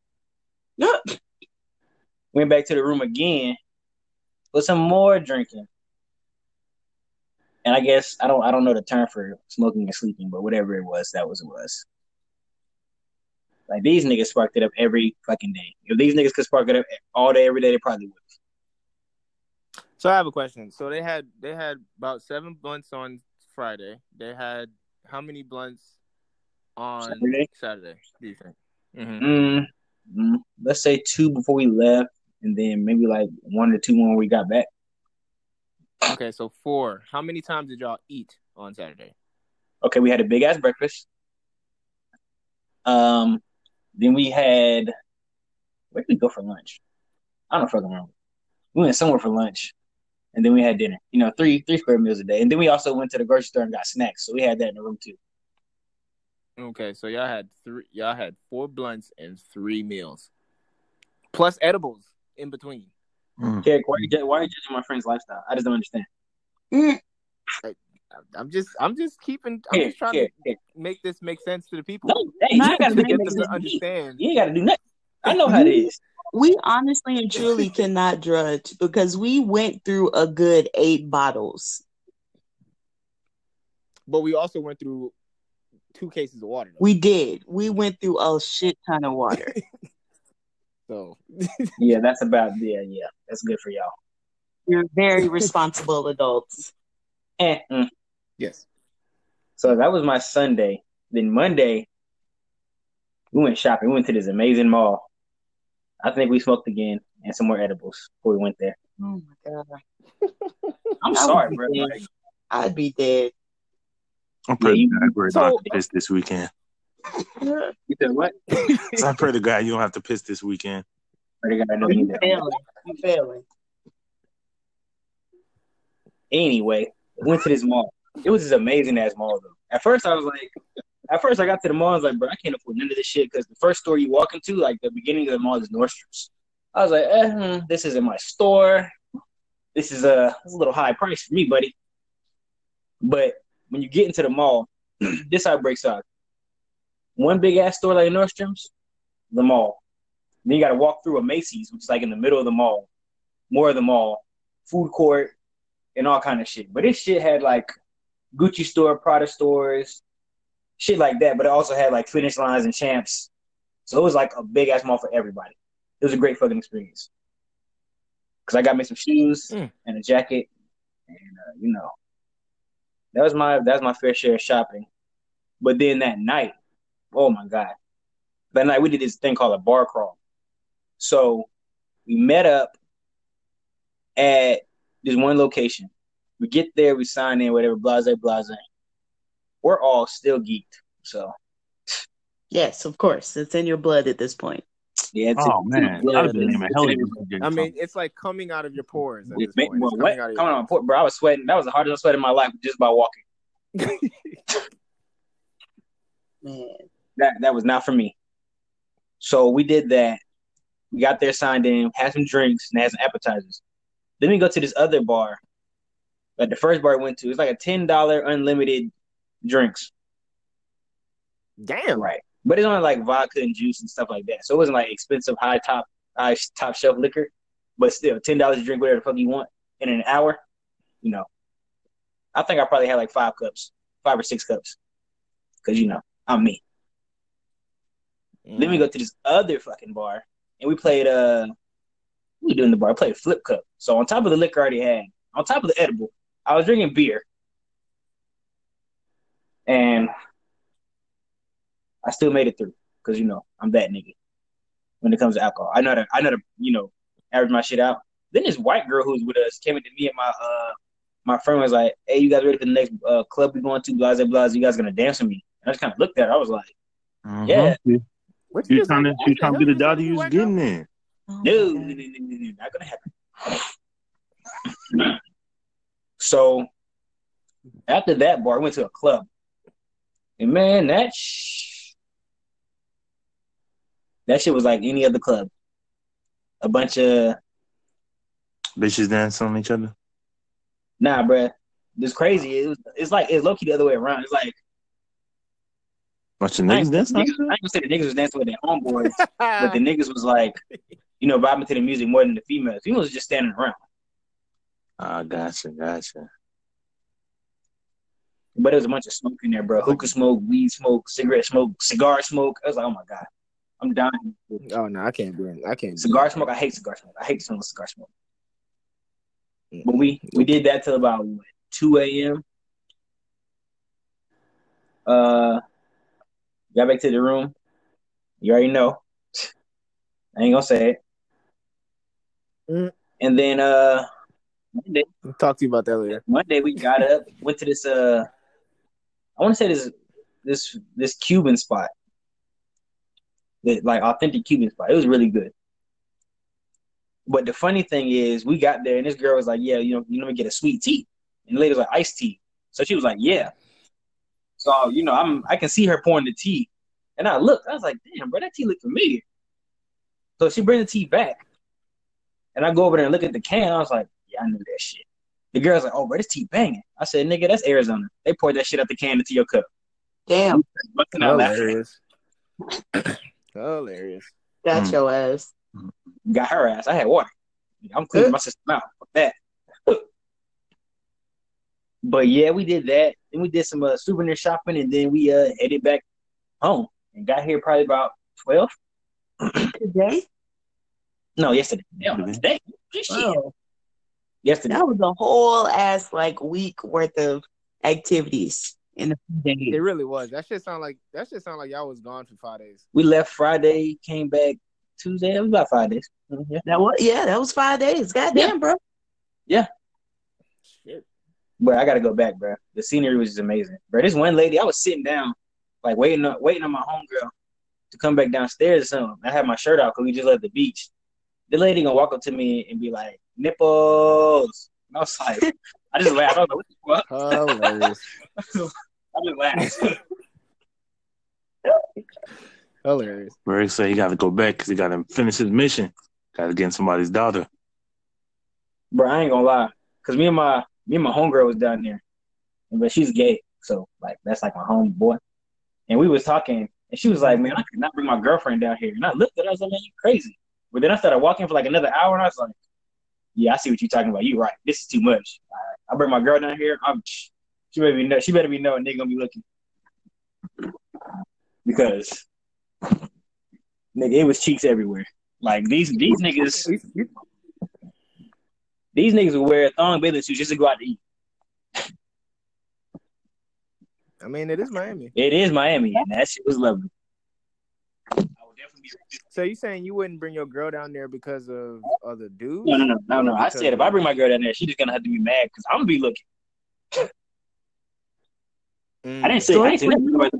C: Went back to the room again for some more drinking. And I guess I don't I don't know the term for smoking and sleeping, but whatever it was, that was it was. Like these niggas sparked it up every fucking day. If these niggas could spark it up all day, every day, they probably would.
B: So I have a question. So they had they had about seven blunts on Friday. They had how many blunts on
C: Saturday?
B: Saturday? Do you think? hmm
C: Mm, mm, let's say two before we left, and then maybe like one or two when we got back.
B: Okay, so four. How many times did y'all eat on Saturday?
C: Okay, we had a big ass breakfast. Um, then we had where did we go for lunch? I don't fucking remember. We went somewhere for lunch, and then we had dinner. You know, three three square meals a day, and then we also went to the grocery store and got snacks. So we had that in the room too.
B: Okay, so y'all had three. Y'all had four blunts and three meals, plus edibles in between.
D: Mm.
C: Kerrick, why are you why are you judging my friend's lifestyle? I just don't understand.
B: I'm just, I'm just keeping. I'm
C: Here,
B: just trying
C: here,
B: to
C: here.
B: make this make sense to the people.
C: No, hey, you gotta
B: to get them to understand.
C: You ain't gotta do nothing. I know how it is.
A: we honestly and truly [laughs] cannot judge because we went through a good eight bottles.
E: But we also went through two cases of water. Though.
A: We did. We went through a shit ton of water. [laughs]
E: so
C: Yeah, that's about yeah, yeah. That's good for y'all.
A: You're very responsible adults.
C: Eh, mm.
E: yes.
C: So that was my Sunday. Then Monday, we went shopping. We went to this amazing mall. I think we smoked again and some more edibles before we went there.
A: Oh my god. [laughs]
C: I'm sorry, bro.
A: be
C: Like,
A: I'd be dead.
D: I pray
C: Yeah,
D: to God where
E: so-
D: not to piss this weekend.
C: You said what? [laughs]
D: I pray to God you don't have to piss this weekend.
C: I think I know you
A: You failing. You failing.
C: Anyway, went to this mall. It was this amazing ass mall though. At first I was like, at first I got to the mall. I was like, bro, I can't afford none of this shit because the first store you walk into, like the beginning of the mall, is Nordstrom's. I was like, eh, hmm, this isn't my store. This is a, this is a little high price for me, buddy. But when you get into the mall, [clears throat] this how it breaks out. One big ass store like Nordstrom's, the mall. Then you got to walk through a Macy's, which is like in the middle of the mall, more of the mall, food court, and all kind of shit. But this shit had like Gucci store, Prada stores, shit like that. But it also had like finish lines and champs. So it was like a big ass mall for everybody. It was a great fucking experience. Cause I got me some shoes
E: Mm.
C: and a jacket, and uh, you know, that was my that was my fair share of shopping. But then that night, oh my god, that night we did this thing called a bar crawl. So we met up at this one location. We get there, we sign in, whatever, blase, blase. We're all still geeked. So
A: Yes, of course. It's in your blood at this point.
C: yeah, it's
D: Oh man, I've been naming hell of
E: I mean, it's like coming out of your pores at
C: It's
E: this point.
C: well,
E: It's coming out of
C: Coming
E: your
C: on, port, bro. I was sweating. That was the hardest I sweated in my life just by walking. [laughs]
A: Man.
C: That that was not for me. So we did that. We got there, signed in, had some drinks, and had some appetizers. Then we go to this other bar. Like the first bar we went to, it's like a ten dollar unlimited drinks.
E: Damn.
C: Right. But it's only like vodka and juice and stuff like that. So it wasn't like expensive high top high top shelf liquor. But still, ten dollars to drink whatever the fuck you want in an hour, you know. I think I probably had like five cups, five or six cups. Cause you know, I'm me. Then we go to this other fucking bar and we played uh what we doing the bar? I played flip cup. So on top of the liquor I already had, on top of the edible, I was drinking beer. And I still made it through. Cause you know, I'm that nigga when it comes to alcohol. I know to I know to, you know, average my shit out. Then this white girl who's with us came into me and my uh my friend was like, Hey, you guys ready for the next uh, club we going to? Blase blase, you guys gonna dance with me? And I just kinda looked at her, I was like,
D: Mhm.
C: Yeah.
D: You,
E: What
D: you
E: just
D: trying to you trying to
E: the
D: get the
E: daughter
D: you was getting in.
A: Oh
C: No, no, no, no, no, no, not gonna happen. [clears throat] so after that bar, I went to a club, and man, that sh- that shit was like any other club. A bunch of
D: Bitches dancing on each other.
C: nah, bruh. It's crazy. It was, it's like it's low key the other way around. It's like
D: Bunch of
C: I
D: niggas
C: ain't,
D: dance
C: niggas, I
D: other.
C: ain't gonna say the niggas was dancing with their homeboys, [laughs] but the niggas was like, you know, vibing to the music more than the females. Females was just standing around.
D: Ah, gotcha, gotcha.
C: But there was a bunch of smoke in there, bro. Hookah smoke, weed smoke, cigarette smoke, cigar smoke. I was like, oh my god, I'm dying.
E: oh no, I can't do it. I can't.
C: Cigar smoke. I hate cigar smoke. I hate the smell of cigar smoke.
E: Mm.
C: But we we did that till about what, two a.m. Uh, got back to the room. You already know. I ain't gonna say it.
E: Mm.
C: And then uh, Monday,
E: I'll talk to you about that later.
C: Monday we got up, went to this uh, I want to say this this this Cuban spot, the, like authentic Cuban spot. It was really good. But the funny thing is, we got there and this girl was like, "Yeah, you know, you know, me get a sweet tea," and the lady was like, "Iced tea." So she was like, "Yeah." So you know, I'm I can see her pouring the tea, and I looked. I was like, "Damn, bro, that tea look familiar." So she brings the tea back, and I go over there and look at the can. I was like, "Yeah, I knew that shit." The girl's like, "Oh, bro, this tea banging." I said, "Nigga, that's Arizona. They poured that shit out the can into your cup."
A: Damn.
C: Busting out.
E: Hilarious. [coughs] Hilarious.
A: Got
D: Mm.
A: your ass.
C: Got her ass. I had water. I'm cleaning my system out. Fuck that. But yeah, we did that. Then we did some uh, souvenir shopping, and then we uh headed back home and got here probably about twelve.
A: Today?
C: No, yesterday. No, today. Shit.
A: Oh,
C: Yesterday.
A: that was a whole ass like week worth of activities in a few
E: It really was. That shit sound like that shit sound like y'all was gone for five days.
C: We left Friday, came back Tuesday. It was about five days. Yeah.
A: That was yeah, that was five days. Goddamn, bro.
E: Shit.
C: But I gotta go back, bro. The scenery was just amazing, bro. This one lady, I was sitting down, like waiting on waiting on my homegirl to come back downstairs or something. I had my shirt out because we just left the beach. The lady gonna walk up to me and be like, "Nipples." And I was like, [laughs] I just laughed. I was like, "What
E: Hilarious.
C: the fuck?" [laughs] I just laughed. [laughs]
E: Hilarious.
D: Rick said he got to go back because he got to finish his mission. Got to get somebody's daughter.
C: bro, I ain't gonna lie, cause me and my me and my homegirl was down there, but she's gay, so like that's like my homeboy. And we was talking, and she was like, "Man, I could not bring my girlfriend down here." And I looked at her, I was like, "Man, you crazy?" But then I started walking for like another hour, and I was like, "Yeah, I see what you're talking about. You're right. This is too much. Right, I bring my girl down here. I'm she better be know she better be knowing they gonna be looking because nigga, it was cheeks everywhere. Like these these niggas these niggas will wear thong bathing suits just to go out to eat.
E: I mean, it is Miami.
C: It is Miami, and that shit was lovely. I would definitely be.
E: So you saying you wouldn't bring your girl down there because of other dudes?
C: No, no, no, no, no. I said if I bring my girl down there, she's just gonna have to be mad because I'm gonna be looking.
E: Mm.
C: I didn't say. I didn't say nothing about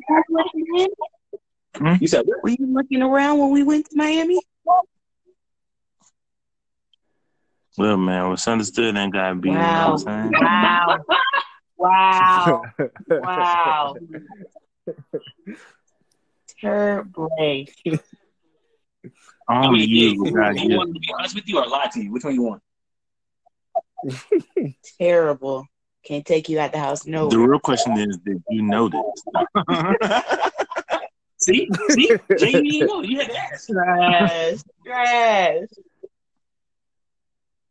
A: Were
C: You said what?
A: you looking around when we went to Miami?
D: Well, man, what's understood ain't got to be.
A: Wow.
D: You know what I'm saying?
A: Wow. [laughs] Wow. Wow. [laughs] Terrible.
D: I
C: I
D: don't
C: mean,
D: use
C: you, you want to be honest with you or lie to you? Which one you want? [laughs]
A: Terrible. Can't take you out the house. No.
D: The real question is, did you notice?
C: See, see, Jay, you know. You had to ask.
A: Trash. Trash.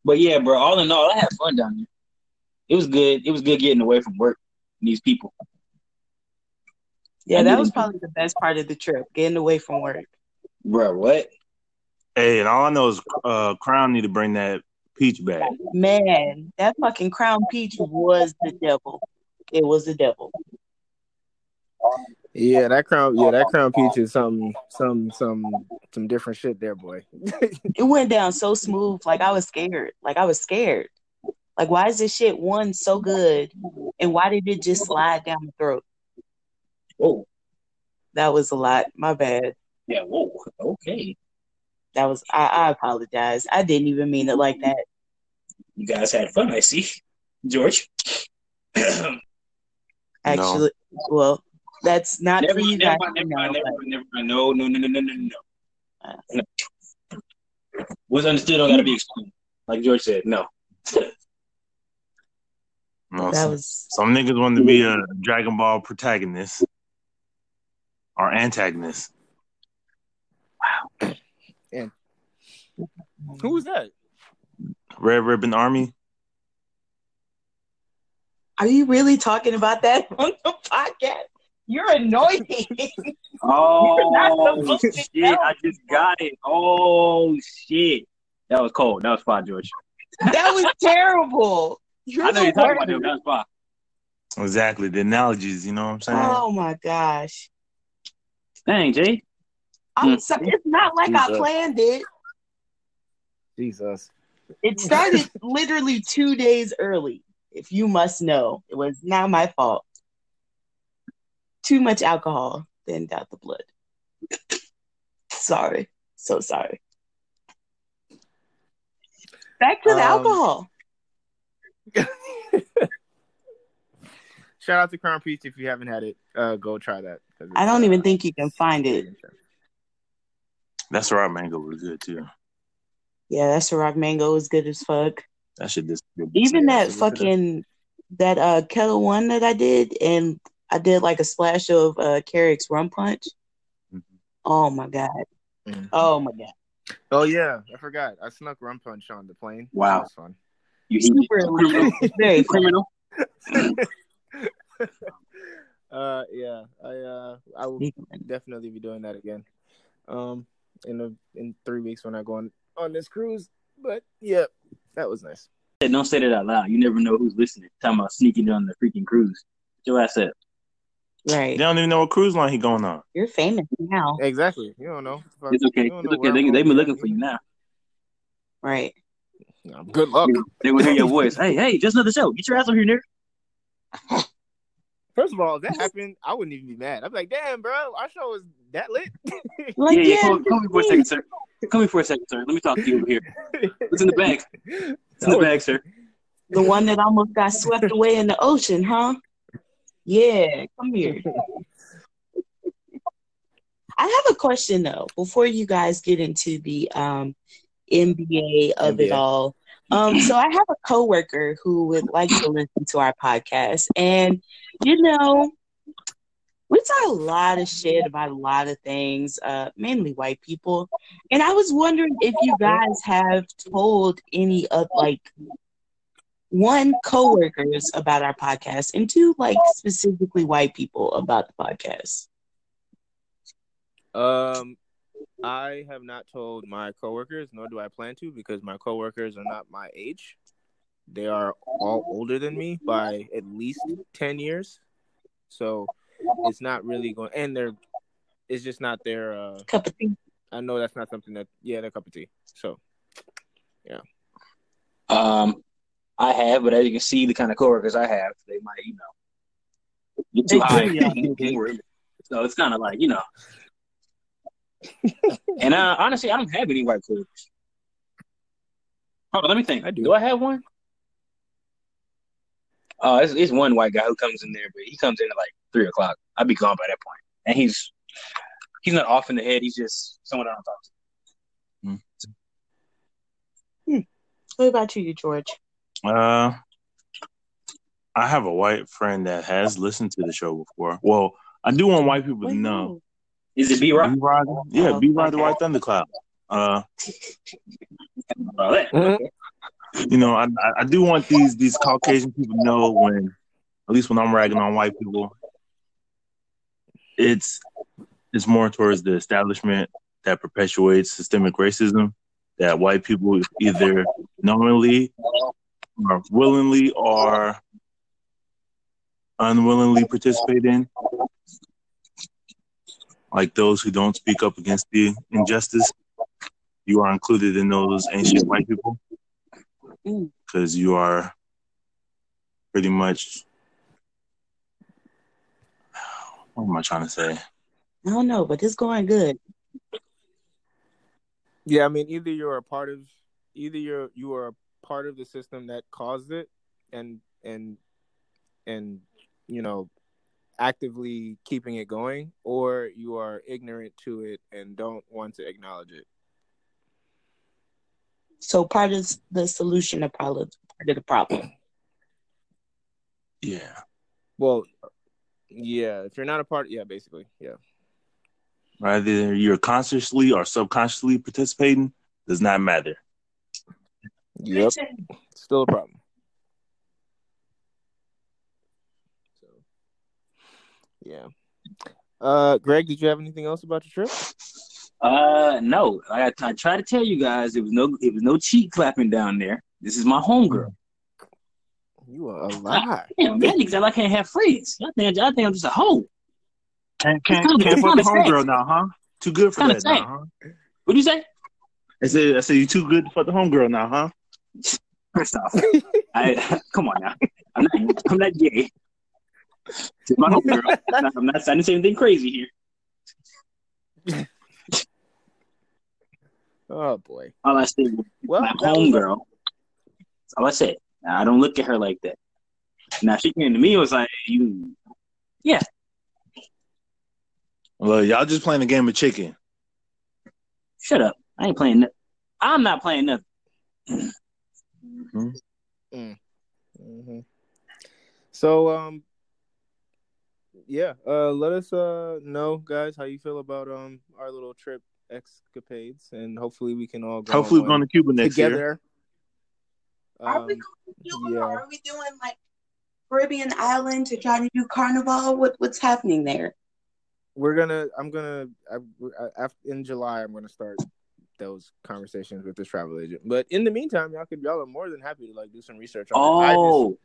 C: But yeah, bro. All in all, I had fun down there. It was good. It was good getting away from work. and These people.
A: Yeah,
C: I
A: that was probably the best part of the trip, getting away from work.
C: Bro, what?
D: Hey, and all I know is uh, Crown need to bring that peach back.
A: Man, that fucking crown peach was the devil. It was the devil.
E: Yeah, that crown. Yeah, that crown oh, peach is some, some, some, some different shit there, boy. [laughs]
A: It went down so smooth. Like I was scared. Like I was scared. Like why is this shit one so good, and why did it just slide down the throat?
C: Whoa.
A: That was a lot. My bad.
C: Yeah. Whoa. Okay.
A: That was. I, I apologize. I didn't even mean it like that.
C: You guys had fun. I see, George. never
A: Actually, well, that's not for you
C: mind,
A: guys.
C: never mind, never
A: know,
C: mind, never
A: but-
C: never. No, no, no, no, no, no, no.
A: Uh.
C: no. What's understood don't gotta be explained. Like George said, no.
D: You know,
A: That
D: some,
A: was
D: some niggas want to be a Dragon Ball protagonist or antagonist. Wow!
E: Who was that?
D: Red Ribbon Army.
A: Are you really talking about that [laughs] on the podcast? You're annoying. [laughs]
C: Oh
A: not supposed to
C: shit! I just got it. Oh shit! That was cold. That was fine, George.
A: that was [laughs] terrible. You're
C: I know you're talking about
A: worst.
C: him. That was fine.
D: Exactly. The analogies, you know what I'm saying?
A: Oh my gosh.
C: Dang, Jay.
A: I'm sorry. It's not like I planned it.
E: Jesus.
A: It started literally two days early. If you must know, it was not my fault. Too much alcohol thinned out the blood. [laughs] sorry. So sorry. Back to the
E: Um,
A: alcohol. [laughs]
E: Shout out to Crown Peach if you haven't had it. Uh, go try that.
A: I don't
E: uh,
A: even think you can find it.
D: That's raw mango was good too.
A: Yeah, that's a rock mango is good as fuck.
D: That shit just
A: Even that
E: so good.
A: fucking that uh Ketel One that I did, and I did like a splash of uh Carrick's rum punch.
D: Mhm.
A: Oh my god.
E: Mhm.
A: Oh my god.
B: Oh yeah, I forgot. I snuck rum punch on the plane.
C: Wow.
B: that was fun.
C: You,
A: Super illegal. [laughs] Very
C: criminal. [laughs]
B: Uh, yeah, I uh, I will definitely be doing that again. Um, in a, in three weeks when I go on on this cruise. But yeah, that was nice.
C: Don't say that out loud. You never know who's listening. Talking about sneaking on the freaking cruise. Get your ass up.
D: They
A: Right.
D: don't even know what cruise line he going on.
A: You're famous now.
B: Exactly. You don't know. Fuck,
C: It's okay. It's okay. They, they been looking for you now.
A: Right.
B: Good luck.
C: They will hear your voice. Hey, hey, just another show. Get your ass over here, nigga. [laughs]
B: First of all, if that happened, I wouldn't even be mad. I'd be like, "Damn, bro, our show is that lit." [laughs]
A: Like,
C: yeah,
A: yeah,
C: yeah. Come, come here for a second, sir. Come here for a second, sir. Let me talk to you over here. What's in the bag? [laughs] What's in the bag, sir?
A: the one that almost got swept away in the ocean, huh? Yeah, come here. [laughs] I have a question though, before you guys get into the um, NBA of it all. Um, so I have a coworker who would like to listen to our podcast, and you know, we talk a lot of shit about a lot of things, uh, mainly white people. And I was wondering if you guys have told any of like one coworkers about our podcast and two like specifically white people about the podcast.
B: Um, I have not told my coworkers, nor do I plan to, because my coworkers are not my age. They are all older than me by at least ten years, so it's not really going. And they're, it's just not their. Uh,
A: Cup of tea.
B: I know that's not something that yeah, their cup of tea. So yeah.
C: Um, I have, but as you can see, the kind of coworkers I have, they might, you know, get too high.
A: yeah.
C: Can't- can't worry. So it's kind of like, you know. [laughs] and uh, honestly, I don't have any white coworkers. Hold on, let me think.
B: I do.
C: Do I have one? Uh, it's, it's one white guy who comes in there, but he comes in at like three o'clock. I'd be gone by that point, and he's he's not off in the head. He's just someone I don't talk to. Hmm.
A: What about you, George?
D: Uh, I have a white friend that has listened to the show before. Well, I do want white people to know.
C: Is it B Rock?
D: Rod, yeah,
A: Oh,
D: B Rod the. White Thundercloud. Uh, [laughs] you know, I I- I do want these these Caucasian people to know when, at least when I'm ragging on white people, it's it's more towards the establishment that perpetuates systemic racism that white people either knowingly or willingly or unwillingly participate in. Like those who don't speak up against the injustice, you are included in those ancient white people
A: Mm.
D: because you are pretty much. What am I trying to say?
A: I don't know, but it's going good.
B: yeah, I mean, either you're a part of, either you're you are a part of the system that caused it, and and and you know, actively keeping it going, or you are ignorant to it and don't want to acknowledge it.
A: So part of the solution, of part of the problem.
D: Yeah.
B: Well, yeah, if you're not a part, yeah, basically, yeah.
D: Either you're consciously or subconsciously participating does not matter.
B: Yep, still a problem. So, yeah. Uh, Greg, did you have anything else about your trip?
C: Uh, no. I, I try to tell you guys, it was no, it was no cheek clapping down there. This is my homegirl.
B: You are a lie. [laughs]
C: Damn, that niggas like I can't have friends. I think, I think I'm just a hoe.
D: Can't can't,
C: kinda-
D: can't
C: it's
D: fuck the
C: kinda
D: homegirl now, huh? Too good for
C: Kinda
D: that now, huh?
C: What'd you say?
D: I said I said you too good to fuck the homegirl now, huh?
C: First off, I [laughs] come on now. I'm not, I'm not gay. It's my homegirl. I'm not, I'm not. I didn't say anything crazy here. [laughs]
B: Oh boy.
C: All I said was
B: Well,
C: my
B: that was-
C: homegirl. That's all I said. I don't look at her like that. Now she came to me and was like, "You, yeah."
D: Well, y'all just playing a game of chicken.
C: shut up. I ain't playing. No- I'm not playing nothing."
B: Hmm So, um, yeah. Uh, let us uh know, guys, how you feel about um our little trip escapades, and hopefully we can all go
D: Hopefully, we're going to Cuba next year.
B: together.
A: Are we
B: Um,
A: going to Cuba
B: yeah.
A: or are we doing like Caribbean island to try to do carnival? What what's happening there?
B: we're gonna. I'm gonna. I, I, after, in July, I'm gonna start those conversations with this travel agent. But in the meantime, y'all could y'all are more than happy to like do some research on it. I
C: Oh,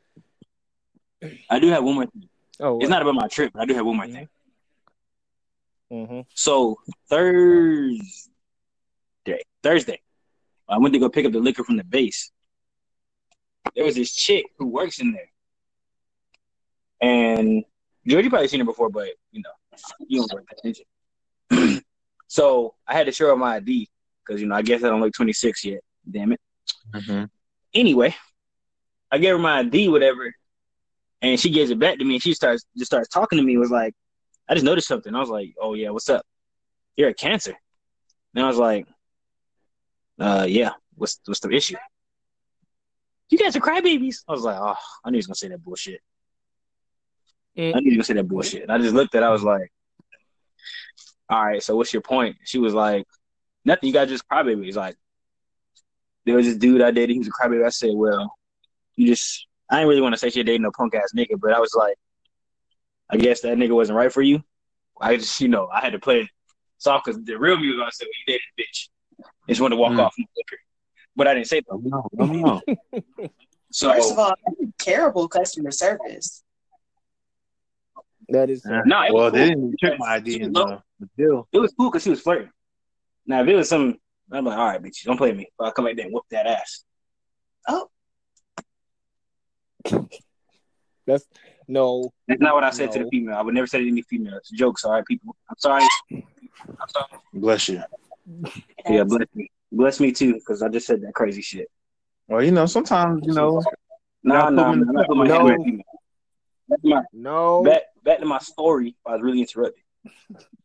C: I do have one more thing.
B: just, oh,
C: It's not about my trip, but I do have one more thing.
B: hmm
C: So Thursday, Thursday, I went to go pick up the liquor from the base. There was this chick who works in there, and George, you probably seen her before, but you know, you don't pay attention. [clears throat] so I had to show her my ID because you know I guess I don't look 26 yet. Damn it.
D: Mhm.
C: Anyway, I gave her my ID, whatever, and she gives it back to me, and she starts just starts talking to me. Was like, I just noticed something. I was like, oh yeah, what's up? You're a cancer. And I was like, uh, yeah. What's what's the issue? You guys are crybabies. I was like, oh, I knew he was gonna say that bullshit.
B: Mm.
C: I knew he was gonna say that bullshit. And I just looked at. it, I was like, all right. So what's your point? She was like, nothing. You guys just crybabies. Like, there was this dude I dated. He was a crybaby. I said, well, you just. I didn't really want to say she dating no punk ass nigga, but I was like, I guess that nigga wasn't right for you. I just, you know, I had to play it soft because the real me was gonna say, well, you dated a bitch. I just wanted to walk
D: Mm.
C: off from liquor. But I didn't say that.
D: No, oh, no. [laughs]
C: So
A: First of all, terrible customer service.
B: That is
D: Yeah.
C: No, it was
D: well, they didn't check my ID
C: She was
D: in
C: low.
D: the, the deal.
C: it was cool because she was flirting. Now if it was some, I'm like, all right, bitch, don't play with me. I'll come back there and whoop that ass.
B: Oh, that's no.
C: That's not what I said to
B: No.
C: the female. I would never say to any female. It's a joke. Sorry, people. I'm sorry. I'm sorry.
D: Bless you.
C: Yeah, bless me. Bless me too, because I just said that crazy shit.
D: Well, you know, sometimes you know.
C: Nah,
D: Gotta
C: nah, I'm not my
B: No.
C: hand on. Back to my,
B: No.
C: back, back to my story. I was really interrupted.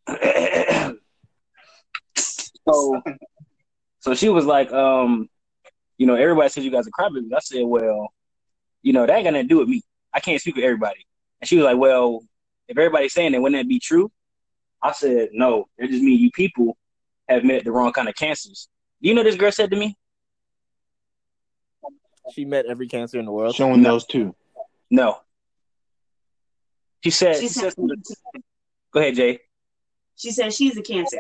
C: [clears throat] so, [laughs] so she was like, um, you know, everybody says you guys are crybabies. I said, well, you know, that ain't got nothing to do with me. I can't speak with everybody. And she was like, well, if everybody's saying that, wouldn't that be true? I said, no, it just means you people have met the wrong kind of cancers. Do you know this girl said to me?
B: She met every cancer in the world.
D: Showing those two.
C: No. She said,
A: She
C: she
A: said,
C: said go ahead, Jay.
A: she said she's a cancer.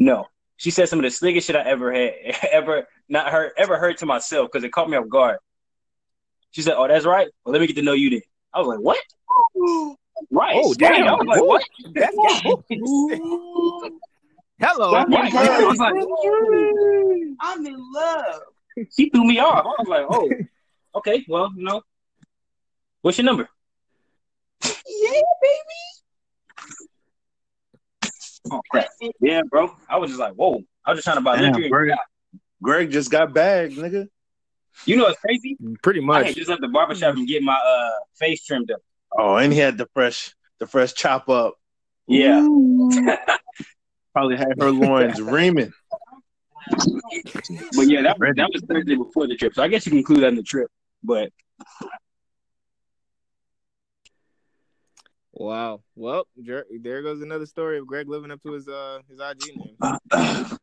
C: No. She said some of the slickest shit I ever had, [laughs] ever not heard, ever heard to myself because it caught me off guard. She said, "Oh, that's right. Well, let me get to know you then." I was like, "What?" Right.
B: Oh,
C: right.
B: damn.
C: I was like,
B: Ooh.
C: "What?" [laughs]
B: That's Hello.
C: Right. I was like, "Ooh."
A: I'm in love.
C: she threw me off. I was like, "Oh, okay. Well, you know, what's your number?"
A: Yeah,
C: Oh crap. Yeah, bro. I was just like, "Whoa." I was just trying to buy
D: Damn,
C: liquor.
D: Greg, Greg just got bagged, nigga.
C: You know what's crazy?
B: Pretty much.
C: had just left the barbershop and get my uh face trimmed up.
D: Oh, and he had the fresh, the fresh chop up.
C: Yeah. [laughs]
D: Probably had her loins [laughs] reaming.
C: But yeah, that, that was Thursday before the trip. So I guess you can include that in the trip. But
B: Wow. Well, there goes another story of Greg living up to his uh his IG name. [clears throat]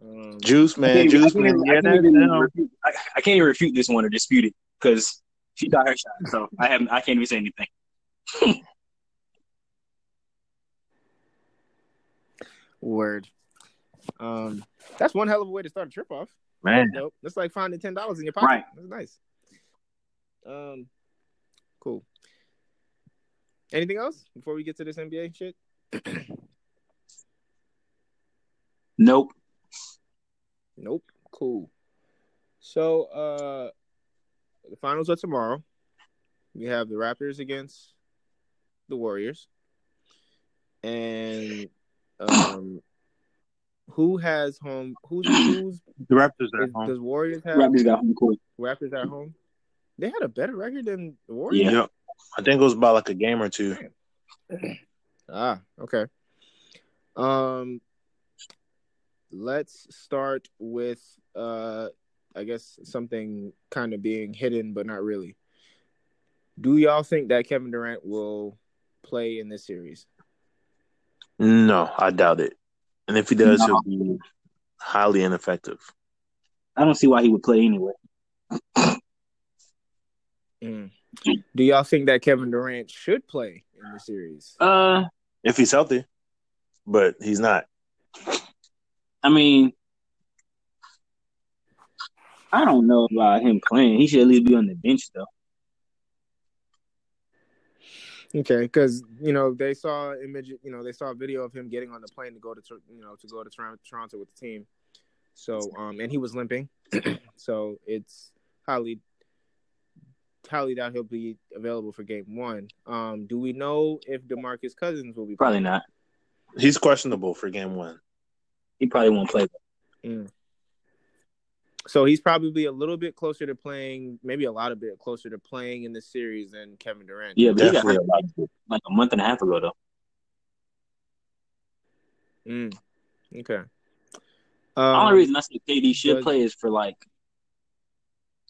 B: Um,
D: Juice man,
C: can't even-
D: juice
C: I can't
D: man.
C: even- I can't even refute- I, I can't even refute this one or dispute it because she got her shot. So I haven't. I can't even say anything. [laughs]
B: word. Um, that's one hell of a way to start a trip off.
D: man.
B: Dope. That's like finding ten dollars in your pocket.
C: Right.
B: That's nice. Um, cool. Anything else before we get to this NBA shit? [clears throat]
C: Nope.
B: Nope. Cool. So, uh, the finals are tomorrow. We have the Raptors against the Warriors, and um, who has home? Who's who's
D: The Raptors at
B: is,
D: home.
B: does Warriors have?
C: Raptors got home court.
B: Raptors at home. They had a better record than the Warriors.
C: Yeah.
D: Yep. I think it was about like a game or two. [clears throat]
B: Ah, okay. Um, let's start with uh, I guess something kind of being hidden, but not really. Do y'all think that Kevin Durant will play in this series?
D: No, I doubt it. And if he does,
C: No.
D: he'll be highly ineffective.
C: I don't see why he would play anyway.
B: Mm. Do y'all think that Kevin Durant should play in the series?
C: Uh,
D: If he's healthy, but he's not.
C: I mean, I don't know about him playing. He should at least be on the bench though.
B: Okay, because you know they saw image, you know they saw a video of him getting on the plane to go to you know to go to Toronto with the team. So um, and he was limping, [clears throat] so it's highly highly doubt he'll be available for Game One. Um, do we know if Demarcus Cousins will be
C: Probably not.
D: He's questionable for game one.
C: He probably won't play.
B: So he's probably a little bit closer to playing, maybe a lot of bit closer to playing in the series than Kevin Durant.
C: Yeah, but he got
D: a lot.
C: like, like a month and a half ago though.
B: Mm. Okay.
C: The
B: Um,
C: only reason I say KD should
B: does-
C: play is for like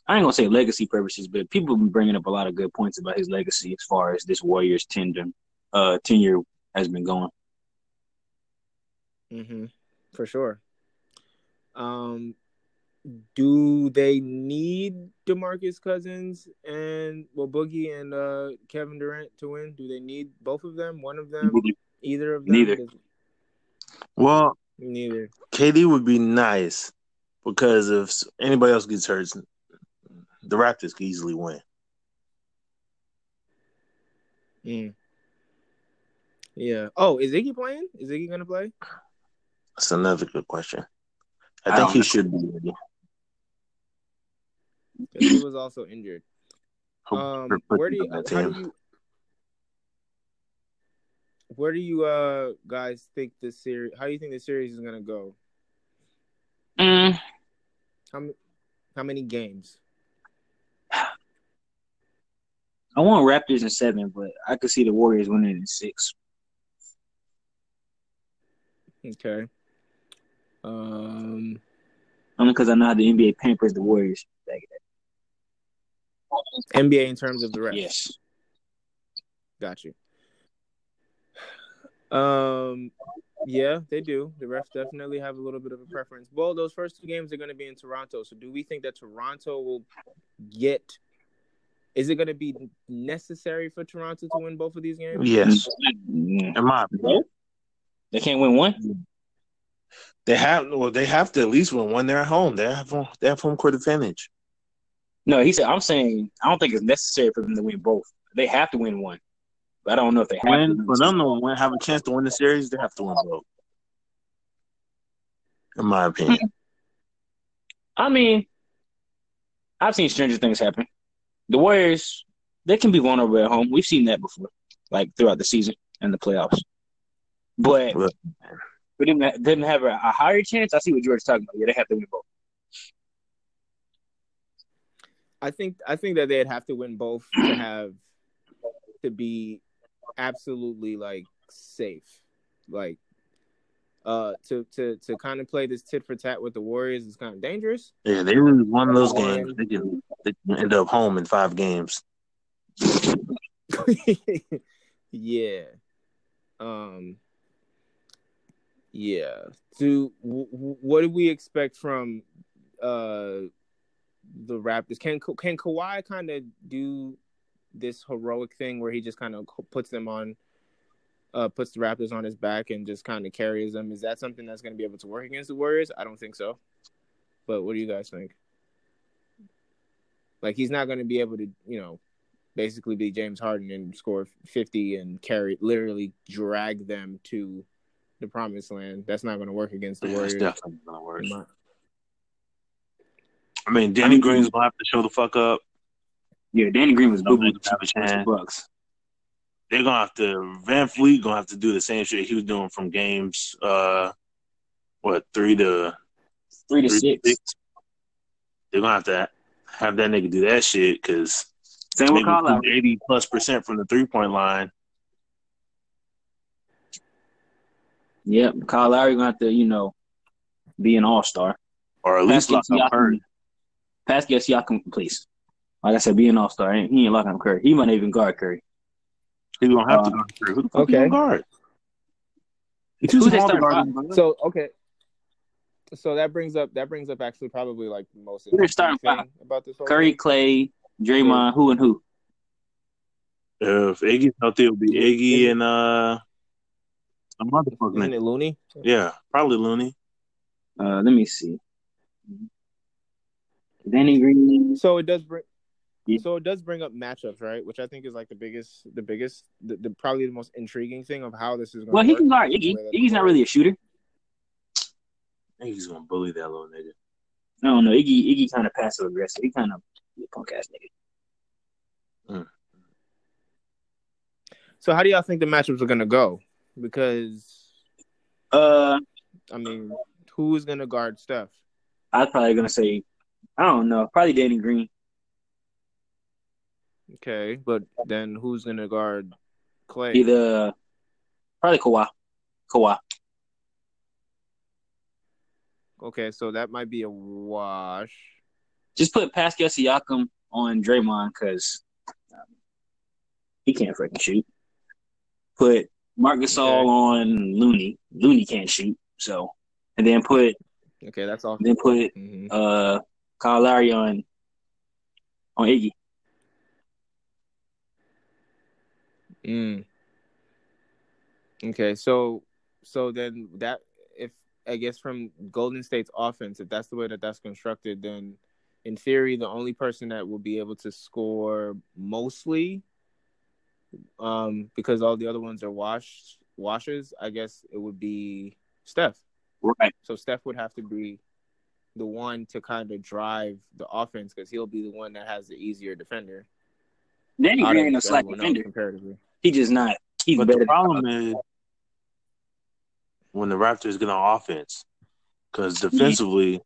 C: I ain't gonna say legacy purposes, but people have been bringing up a lot of good points about his legacy as far as this Warriors tenure, uh, tenure has been going.
B: hmm For sure. Um, do they need Demarcus Cousins and well Boogie and uh, Kevin Durant to win? Do they need both of them? One of them? Either of them?
C: Neither.
D: Well,
B: Neither.
D: KD would be nice because if anybody else gets hurt, the Raptors could easily win.
B: Mm. Yeah. Oh, is Iggy playing? Is Iggy gonna play?
D: That's another good question. I
C: I
D: think he
C: know.
D: should be ready.
B: 'Cause he was also injured. Um, where do you? How do you? Where do you uh guys think this series? How do you think the series is gonna go?
C: Mm,
B: How how many games?
C: I want Raptors in seven, but I could see the Warriors winning in six.
B: Okay. Um.
C: Only because I know how the NBA pampers the Warriors.
B: NBA in terms of the rest.
C: Yes.
B: Got you. Um, yeah, they do. The refs definitely have a little bit of a preference. Well, those first two games are going to be in Toronto. So, do we think that Toronto will get? Is it going to be necessary for Toronto to win both of these games?
D: Yes, in my opinion.
C: They can't win one.
D: They have well, they have to at least win one. They're at home. They have home, they have home court advantage.
C: No, he said. I'm saying I don't think it's necessary for them to win both. They have to win one, but I don't know if they have to.
D: Win
C: win
D: for
C: two.
D: them to win, have a chance to win the series, they have to win both. In my opinion,
C: I mean, I've seen stranger things happen. The Warriors, they can be vulnerable at home. We've seen that before, like throughout the season and the playoffs. But
D: Look.
C: for them that didn't have a, a higher chance, I see what George's talking about. Yeah, they have to win both.
B: I think I think that they'd have to win both to [clears throat] have to be absolutely like safe, like uh to to to kind of play this tit for tat with the Warriors is kind of dangerous.
D: yeah, they lose one of those games. They can, they can end up home in five games. [laughs]
B: yeah. Um. Yeah. Do w- what do we expect from uh the Raptors? Can can Kawhi kind of do this heroic thing where he just kind of puts them on, uh, puts the Raptors on his back and just kind of carries them? Is that something that's going to be able to work against the Warriors? I don't think so. But what do you guys think? Like he's not going to be able to, you know, basically be James Harden and score 50 and carry literally drag them to the promised land. That's not going to work against the
D: Yeah, it's
B: Warriors.
D: definitely gonna work. I mean, Danny
C: mean-
D: Green's gonna have to show the fuck up.
C: Yeah, Danny Green was boo boo
D: Don't have a chance.
C: Bucks.
D: They're gonna have to VanVleet gonna have to do the same shit he was doing from games uh what three to
C: Three to
D: three
C: six.
D: They're gonna have to have that nigga do that shit because
C: Same with Kyle
D: eighty plus percent from the three point line.
C: Yep, Kyle Lowry gonna have to, you know, be an all star.
D: Or at least lock
C: Pascal
D: up Curry.
C: Siakam, Pascal Siakam, please. Like I said, be an all star. He ain't locking up Curry. He might even guard Curry.
D: He's gonna have to
C: Uh,
D: guard Curry. Who the fuck
B: okay.
D: you guard? It's too
C: Who's they
D: small to
C: starting
D: guard
C: five?
B: So okay. So that brings up that brings up actually probably like the most
C: Who they starting
B: interesting
C: five?
B: about this whole
C: Curry,
B: thing.
C: Clay, Draymond, who and who?
D: If Iggy's healthy, it'll be Iggy and uh, a motherfucker.
B: Isn't it Looney?
D: Yeah, probably Looney.
C: Uh, let me see. Danny Green.
B: So it does bring.
C: Yeah.
B: So it does bring up matchups, right? Which I think is like the biggest, the biggest, the, the probably the most intriguing thing of how this is going.
C: Well,
B: to
C: he
B: work.
C: can guard
B: The
C: Iggy.
B: way that
C: Iggy's not really a shooter.
D: Iggy's gonna bully that little nigga.
C: I don't know. Iggy, Iggy kind of passive aggressive. He kind of punk ass nigga.
B: So how do y'all think the matchups are going to go? Because
C: Uh,
B: I mean, who is going to guard Steph?
C: I was probably gonna say, I don't know, probably Danny Green.
B: Okay, but then who's going to guard Clay?
C: Either probably Kawhi. Kawhi.
B: Okay, so that might be a wash.
C: Just put Pascal Siakam on Draymond because um, he can't freaking shoot. Put Marc Gasol
B: Okay.
C: on Looney. Looney can't shoot. So, and then put
B: Okay, that's all.
C: then put
B: Mhm.
C: uh Kyle Lowry on on Iggy.
B: Mm. Okay, so so then that if I guess from Golden State's offense, if that's the way that that's constructed, then in theory, the only person that will be able to score mostly, um, because all the other ones are wash washes, I guess it would be Steph.
C: Right.
B: So Steph would have to be the one to kind of drive the offense because he'll be the one that has the easier defender.
C: Green
B: of
C: ain't no slack defender.
B: comparatively.
C: He just not. He's
D: But
C: better.
D: the problem is when the Raptors get on offense, because defensively,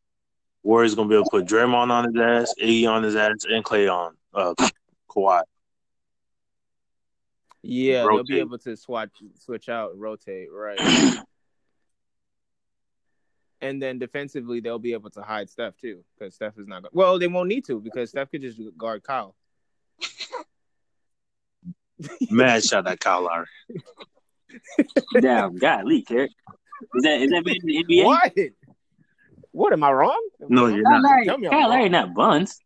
D: Warriors gonna be able to put Draymond on his ass, Iggy on his ass, and Clay on uh, Kawhi.
B: Yeah, they'll be able to swatch, switch out, rotate, right? [clears throat] and then defensively, they'll be able to hide Steph too, because Steph is not. Go- well, they won't need to because Steph could just guard Kyle. [laughs]
D: Mad shot at Kyle Lowry.
C: Damn, golly, Carrot. Is that is that been in the NBA?
B: What? What am I wrong?
D: No, you're
C: Kyle
D: not.
C: Lowry,
B: Tell me
C: Kyle Lowry not buns.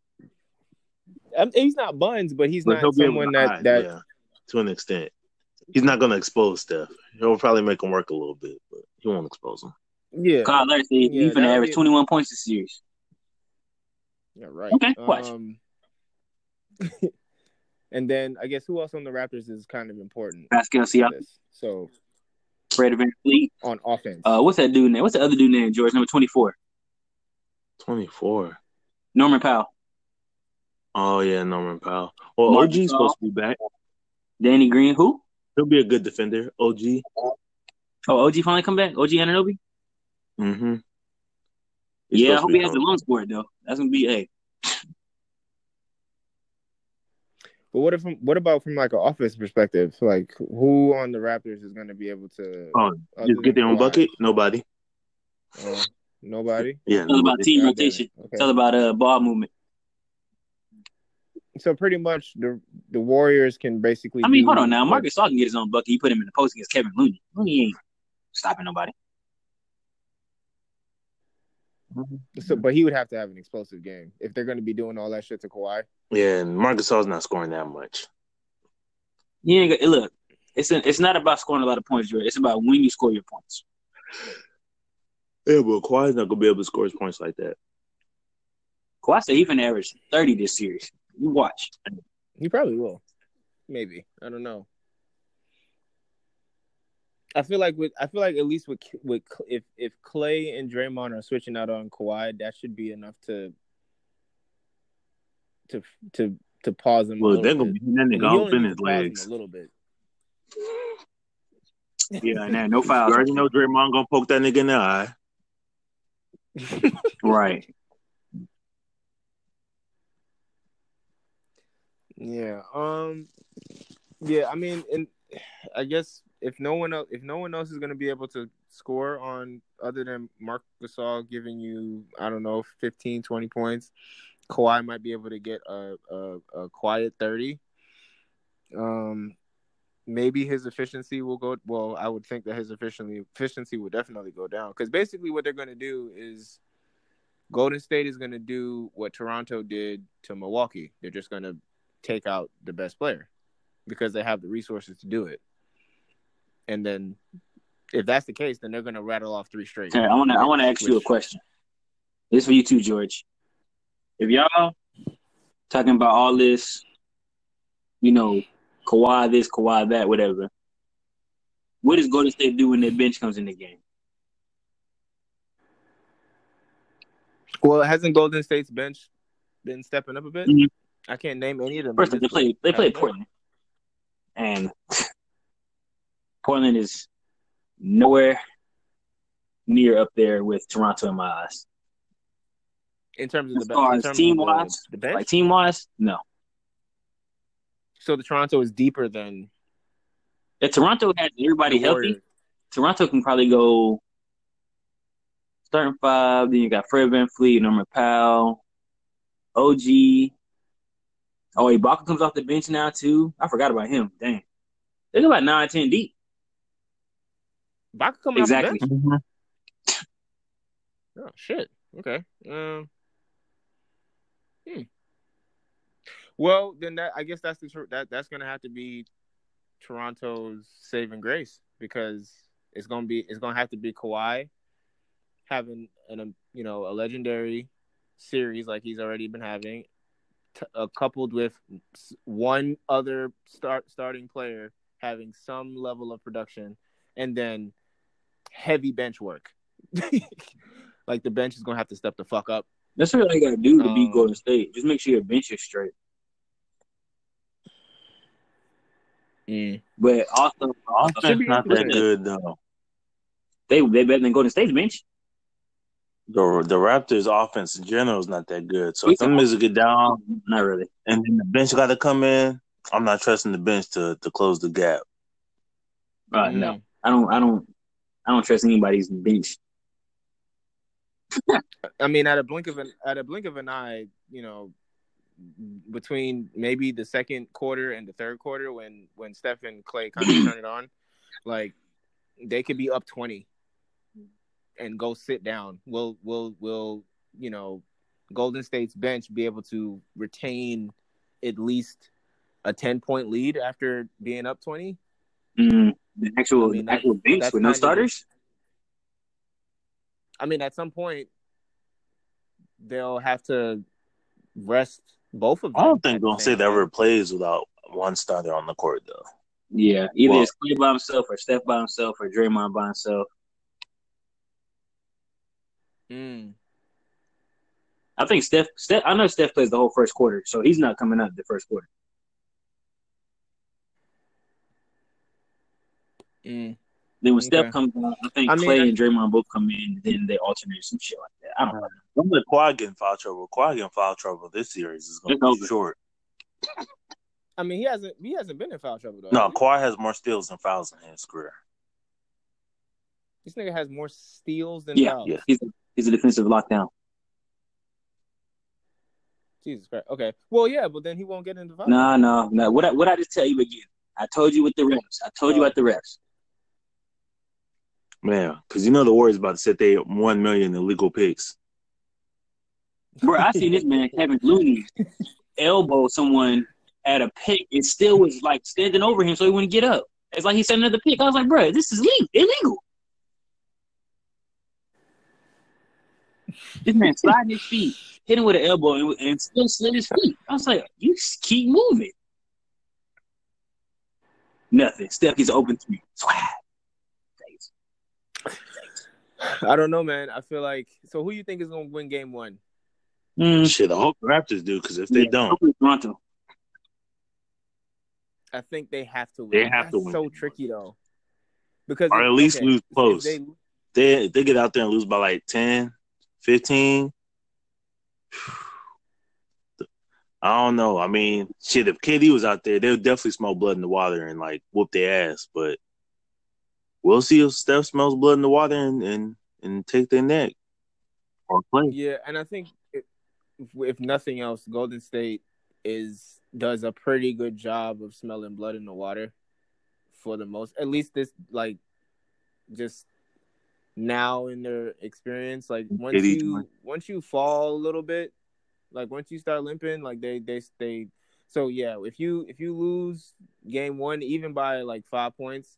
B: Um, he's not buns, but he's
D: But
B: not someone
D: to
B: that
D: hide,
B: that.
D: yeah, to an extent. He's not gonna expose Steph. He'll probably make him work a little bit, but he won't expose him.
B: Yeah,
C: Kyle Lowry said
B: Yeah,
C: he's finna
B: that'll
C: average 21 points this series.
B: yeah, right.
C: Okay, watch.
B: Um, [laughs] and then I guess who else on the Raptors is kind of important.
C: Pascal
B: for
C: Siakam,
B: this? So
C: Fred Van Fleet.
B: on offense,
C: Uh, what's that dude name? What's the other dude name? George, number 24.
D: Twenty four.
C: Norman Powell.
D: Oh yeah, Norman Powell. Well,
C: Marc
D: OG's
C: Gasol.
D: supposed to be back.
C: Danny Green. Who?
D: He'll be a good defender. OG.
C: Oh, OG finally come back? OG Anunoby?
D: Mm-hmm.
C: Yeah, I hope he has the lungs for it, though. That's going to be, hey.
B: But what if what about from like an offense perspective? Like who on the Raptors is going to be able to?
D: Oh, just get their own
B: Kawhi?
D: bucket. Nobody.
B: Uh, nobody.
D: Yeah.
C: It's all about team rotation.
B: it.
C: It's
B: Okay.
C: all about uh, ball movement.
B: So pretty much the the Warriors can basically.
C: I mean, hold on now. Marcus Gasol can get his own bucket. He put him in the post against Kevin Looney. Looney ain't stopping nobody. Mm-hmm.
B: So, but he would have to have an explosive game if they're going to be doing all that shit to Kawhi.
D: Yeah, and Marcus Gasol's not scoring that much.
C: You ain't got, look, it's a, it's not about scoring a lot of points, Jordan. It's about when you score your points.
D: Yeah, but Kawhi's not gonna be able to score his points like that.
C: Kawhi said he finna average 30 this series. You watch.
B: He probably will. Maybe I don't know. I feel like with I feel like at least with with if if Clay and Draymond are switching out on Kawhi, that should be enough to to to to pause him.
D: Well, they're gonna
B: bit.
D: be that nigga open his
B: to pause him
D: legs.
B: a little bit.
C: Yeah, and then no [laughs]
D: You
C: fouls.
D: already know Draymond gonna poke that nigga in the eye. [laughs] [laughs]
C: Right.
B: Yeah. Um. Yeah. I mean, and I guess if no one else, if no one else is going to be able to score on other than Marc Gasol giving you, I don't know, 15, 20 points, Kawhi might be able to get a a, a quiet thirty. Um. maybe his efficiency will go. Well, I would think that his efficiency efficiency will definitely go down because basically what they're going to do is Golden State is going to do what Toronto did to Milwaukee. They're just going to take out the best player because they have the resources to do it. And then, if that's the case, then they're going to rattle off three straight.
C: Okay, I want to I want to ask you a question. This for you too, George. If y'all talking about all this, you know, Kawhi this, Kawhi that, whatever. What does Golden State do when their bench comes in the game?
B: Well, hasn't Golden State's bench been stepping up a bit?
C: Mhm.
B: I can't name any of them.
C: First, they
B: This
C: play they play Portland, and Portland is nowhere near up there with Toronto in my eyes.
B: In terms of
C: As
B: the in
C: as
B: the, the bench.
C: Like team wise, no.
B: so the Toronto is deeper than
C: If Toronto has everybody healthy, Toronto can probably go starting five. Then you got Fred VanVleet, Norman Powell, OG. Oh, Ibaka comes off the bench now too. I forgot about him. Dang, they're about nine, ten deep.
B: Baca coming
C: Exactly.
B: off the bench. Oh shit. Okay. Um. Hmm. Well, then that I guess that's the tr- that that's gonna have to be Toronto's saving grace because it's gonna be it's gonna have to be Kawhi having an um, you know a legendary series like he's already been having, t- uh, coupled with one other start starting player having some level of production, and then heavy bench work. [laughs] like the bench is gonna have to step the fuck up.
C: That's what you got to do to beat
B: Um,
C: Golden State. Just make sure your bench is straight. But also,
D: Offense
C: be
D: not that good though.
C: they they better than Golden State's bench.
D: The the Raptors' offense in general is not that good. So
C: We
D: if them is get down,
C: Not really.
D: and then the bench got to come in. I'm not trusting the bench to to close the gap.
C: Uh,
B: Mm.
C: No, I don't. I don't. I don't trust anybody's bench. [laughs]
B: I mean, at a blink of an at a blink of an eye, you know, between maybe the second quarter and the third quarter, when when Steph and Clay kind of [clears throat] turn it on, like they could be up twenty and go sit down. Will will will you know Golden State's bench be able to retain at least a ten point lead after being up twenty?
C: Mm, the actual
B: I mean,
C: actual
B: that-
C: bench with no
B: kind of-
C: starters.
B: I mean, at some point they'll have to rest both of them.
D: I don't think
B: the
D: Golden
B: say
D: State
B: time.
D: ever plays without one starter on the court though.
C: Yeah, either
D: Well-
C: it's Clay by himself, or Steph by himself, or Draymond by himself.
B: Mm.
C: I think Steph. Steph. I know Steph plays the whole first quarter, so he's not coming out the first quarter.
B: Mm.
C: Then when
B: Okay.
C: Steph comes out, I think
B: I mean,
C: Clay
B: I-
C: and Draymond both come in. Then they alternate some shit like that. I don't know.
D: Don't let Kawhi get in foul trouble. Kawhi get in foul trouble. This series is going to
C: over.
D: be short.
B: I mean, he hasn't he hasn't been in foul trouble though.
D: No,
B: has?
D: Kawhi has more steals than fouls in his career.
B: this nigga has more steals than
C: Yeah,
B: fouls.
D: yeah.
C: He's a, he's a defensive lockdown.
B: Jesus Christ. Okay. Well, yeah, but then he won't get into foul.
C: No, no, no. What I, what I just tell you again? I told you with the refs. I told you
B: Oh.
C: at the refs.
D: Man, because you know the Warriors about to set they one million illegal picks.
C: Bro, I seen this man Kevin Looney elbow someone at a pick and still was like standing over him so he wouldn't get up. It's like he said another pick. I was like, bro, this is legal, illegal. This man sliding his feet, hit him with an elbow, and, and still slid his feet. I was like, you keep moving. Nothing. Steph gets open three. Swag. Thanks.
B: I don't know, man. I feel like so. Who you think is gonna win Game One?
C: Mm,
D: Shit, I hope the Raptors do because if they
C: yeah,
D: don't,
C: hopefully Toronto.
B: I think they have to win.
D: They have to win
B: So
D: Game One.
B: tricky though, because
D: Or
B: if-
D: at least lose
B: if
D: close.
B: they-
D: they they get out there and lose by like 10, 15. [sighs] I don't know. I mean, shit, if KD was out there, they would definitely smell blood in the water and like whoop their ass. But we'll see if Steph smells blood in the water and and, and take their neck or play.
B: Yeah, and I think if, if nothing else, Golden State is does a pretty good job of smelling blood in the water. for the most, at least this like just now in their experience. Like once you once you fall a little bit, like once you start limping, like they they they. So yeah, if you if you lose game one, even by like five points,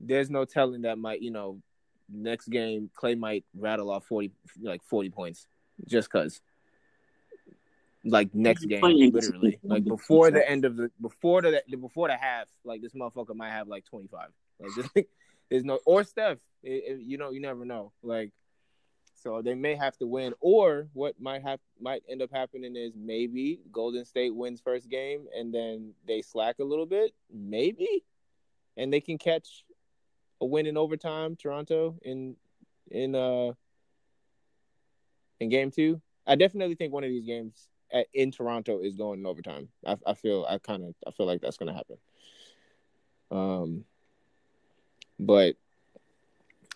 B: there's no telling that might you know next game Clay might rattle off forty like forty points just cause. Like next game, literally, like [laughs] before the [laughs] end of the before the before the half, like this motherfucker might have like twenty five. Like this, there's no or Steph. It, it- you know, you never know. Like, so they may have to win, or what might have might end up happening is maybe Golden State wins first game and then they slack a little bit, maybe, and they can catch a win in overtime. Toronto in in uh in game two. I definitely think one of these games at, in Toronto is going in overtime. I, I feel I kind of I feel like that's going to happen. Um, but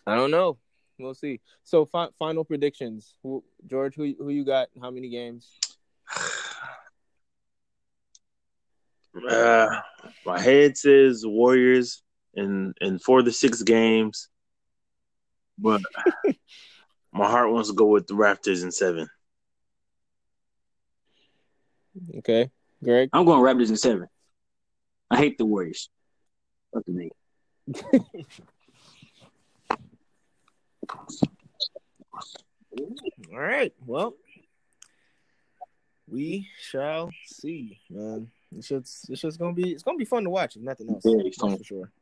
B: I don't know. We'll see. So fi- final predictions, who, George. Who who you got? How many games? [sighs]
D: Uh, my head says Warriors in in four to six games, but [laughs] my heart wants to go with the Raptors in seven.
B: Okay, Greg.
C: I'm going Raptors in seven. I hate the Warriors. Fuck the nigga. [laughs]
B: All right. Well, we shall see, man. It's just it's just gonna be it's gonna be fun to watch. If nothing else,
C: Very
B: that's
C: fun.
B: for sure.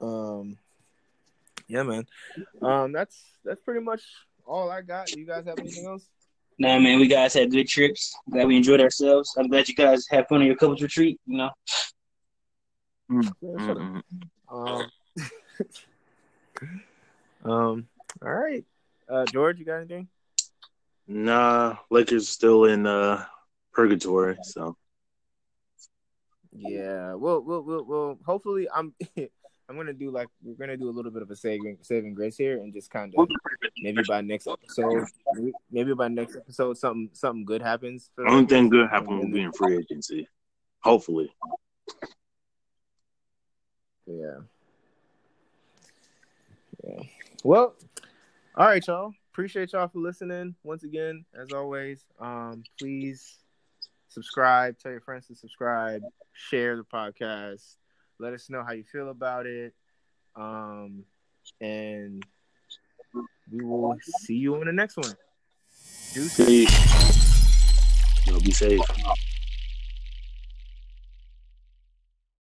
B: Um, yeah, man. Um, that's that's pretty much all I got. You guys have anything else?
C: Nah, man, we guys had good trips. Glad we enjoyed ourselves. I'm glad you guys had fun on your couples retreat. You know,
B: Yeah, shut up.
D: Mm-mm.
B: Um, [laughs] um, all right. Uh, George, you got anything?
D: Nah, Lakers still in uh purgatory. So
B: Yeah. Well, we'll, we'll, we'll hopefully, I'm, [laughs] I'm gonna do like we're gonna do a little bit of a saving, saving grace here, and just kind of maybe by next episode, maybe by next episode, something, something good happens. For
D: only thing good happened will be in free agency. Hopefully.
B: Yeah. Yeah. Well, all right, y'all. Appreciate y'all for listening. Once again, as always, um, please subscribe. Tell your friends to subscribe. Share the podcast. Let us know how you feel about it. Um, and we will see you on the next one. Deuces.
D: Peace. Know, be safe.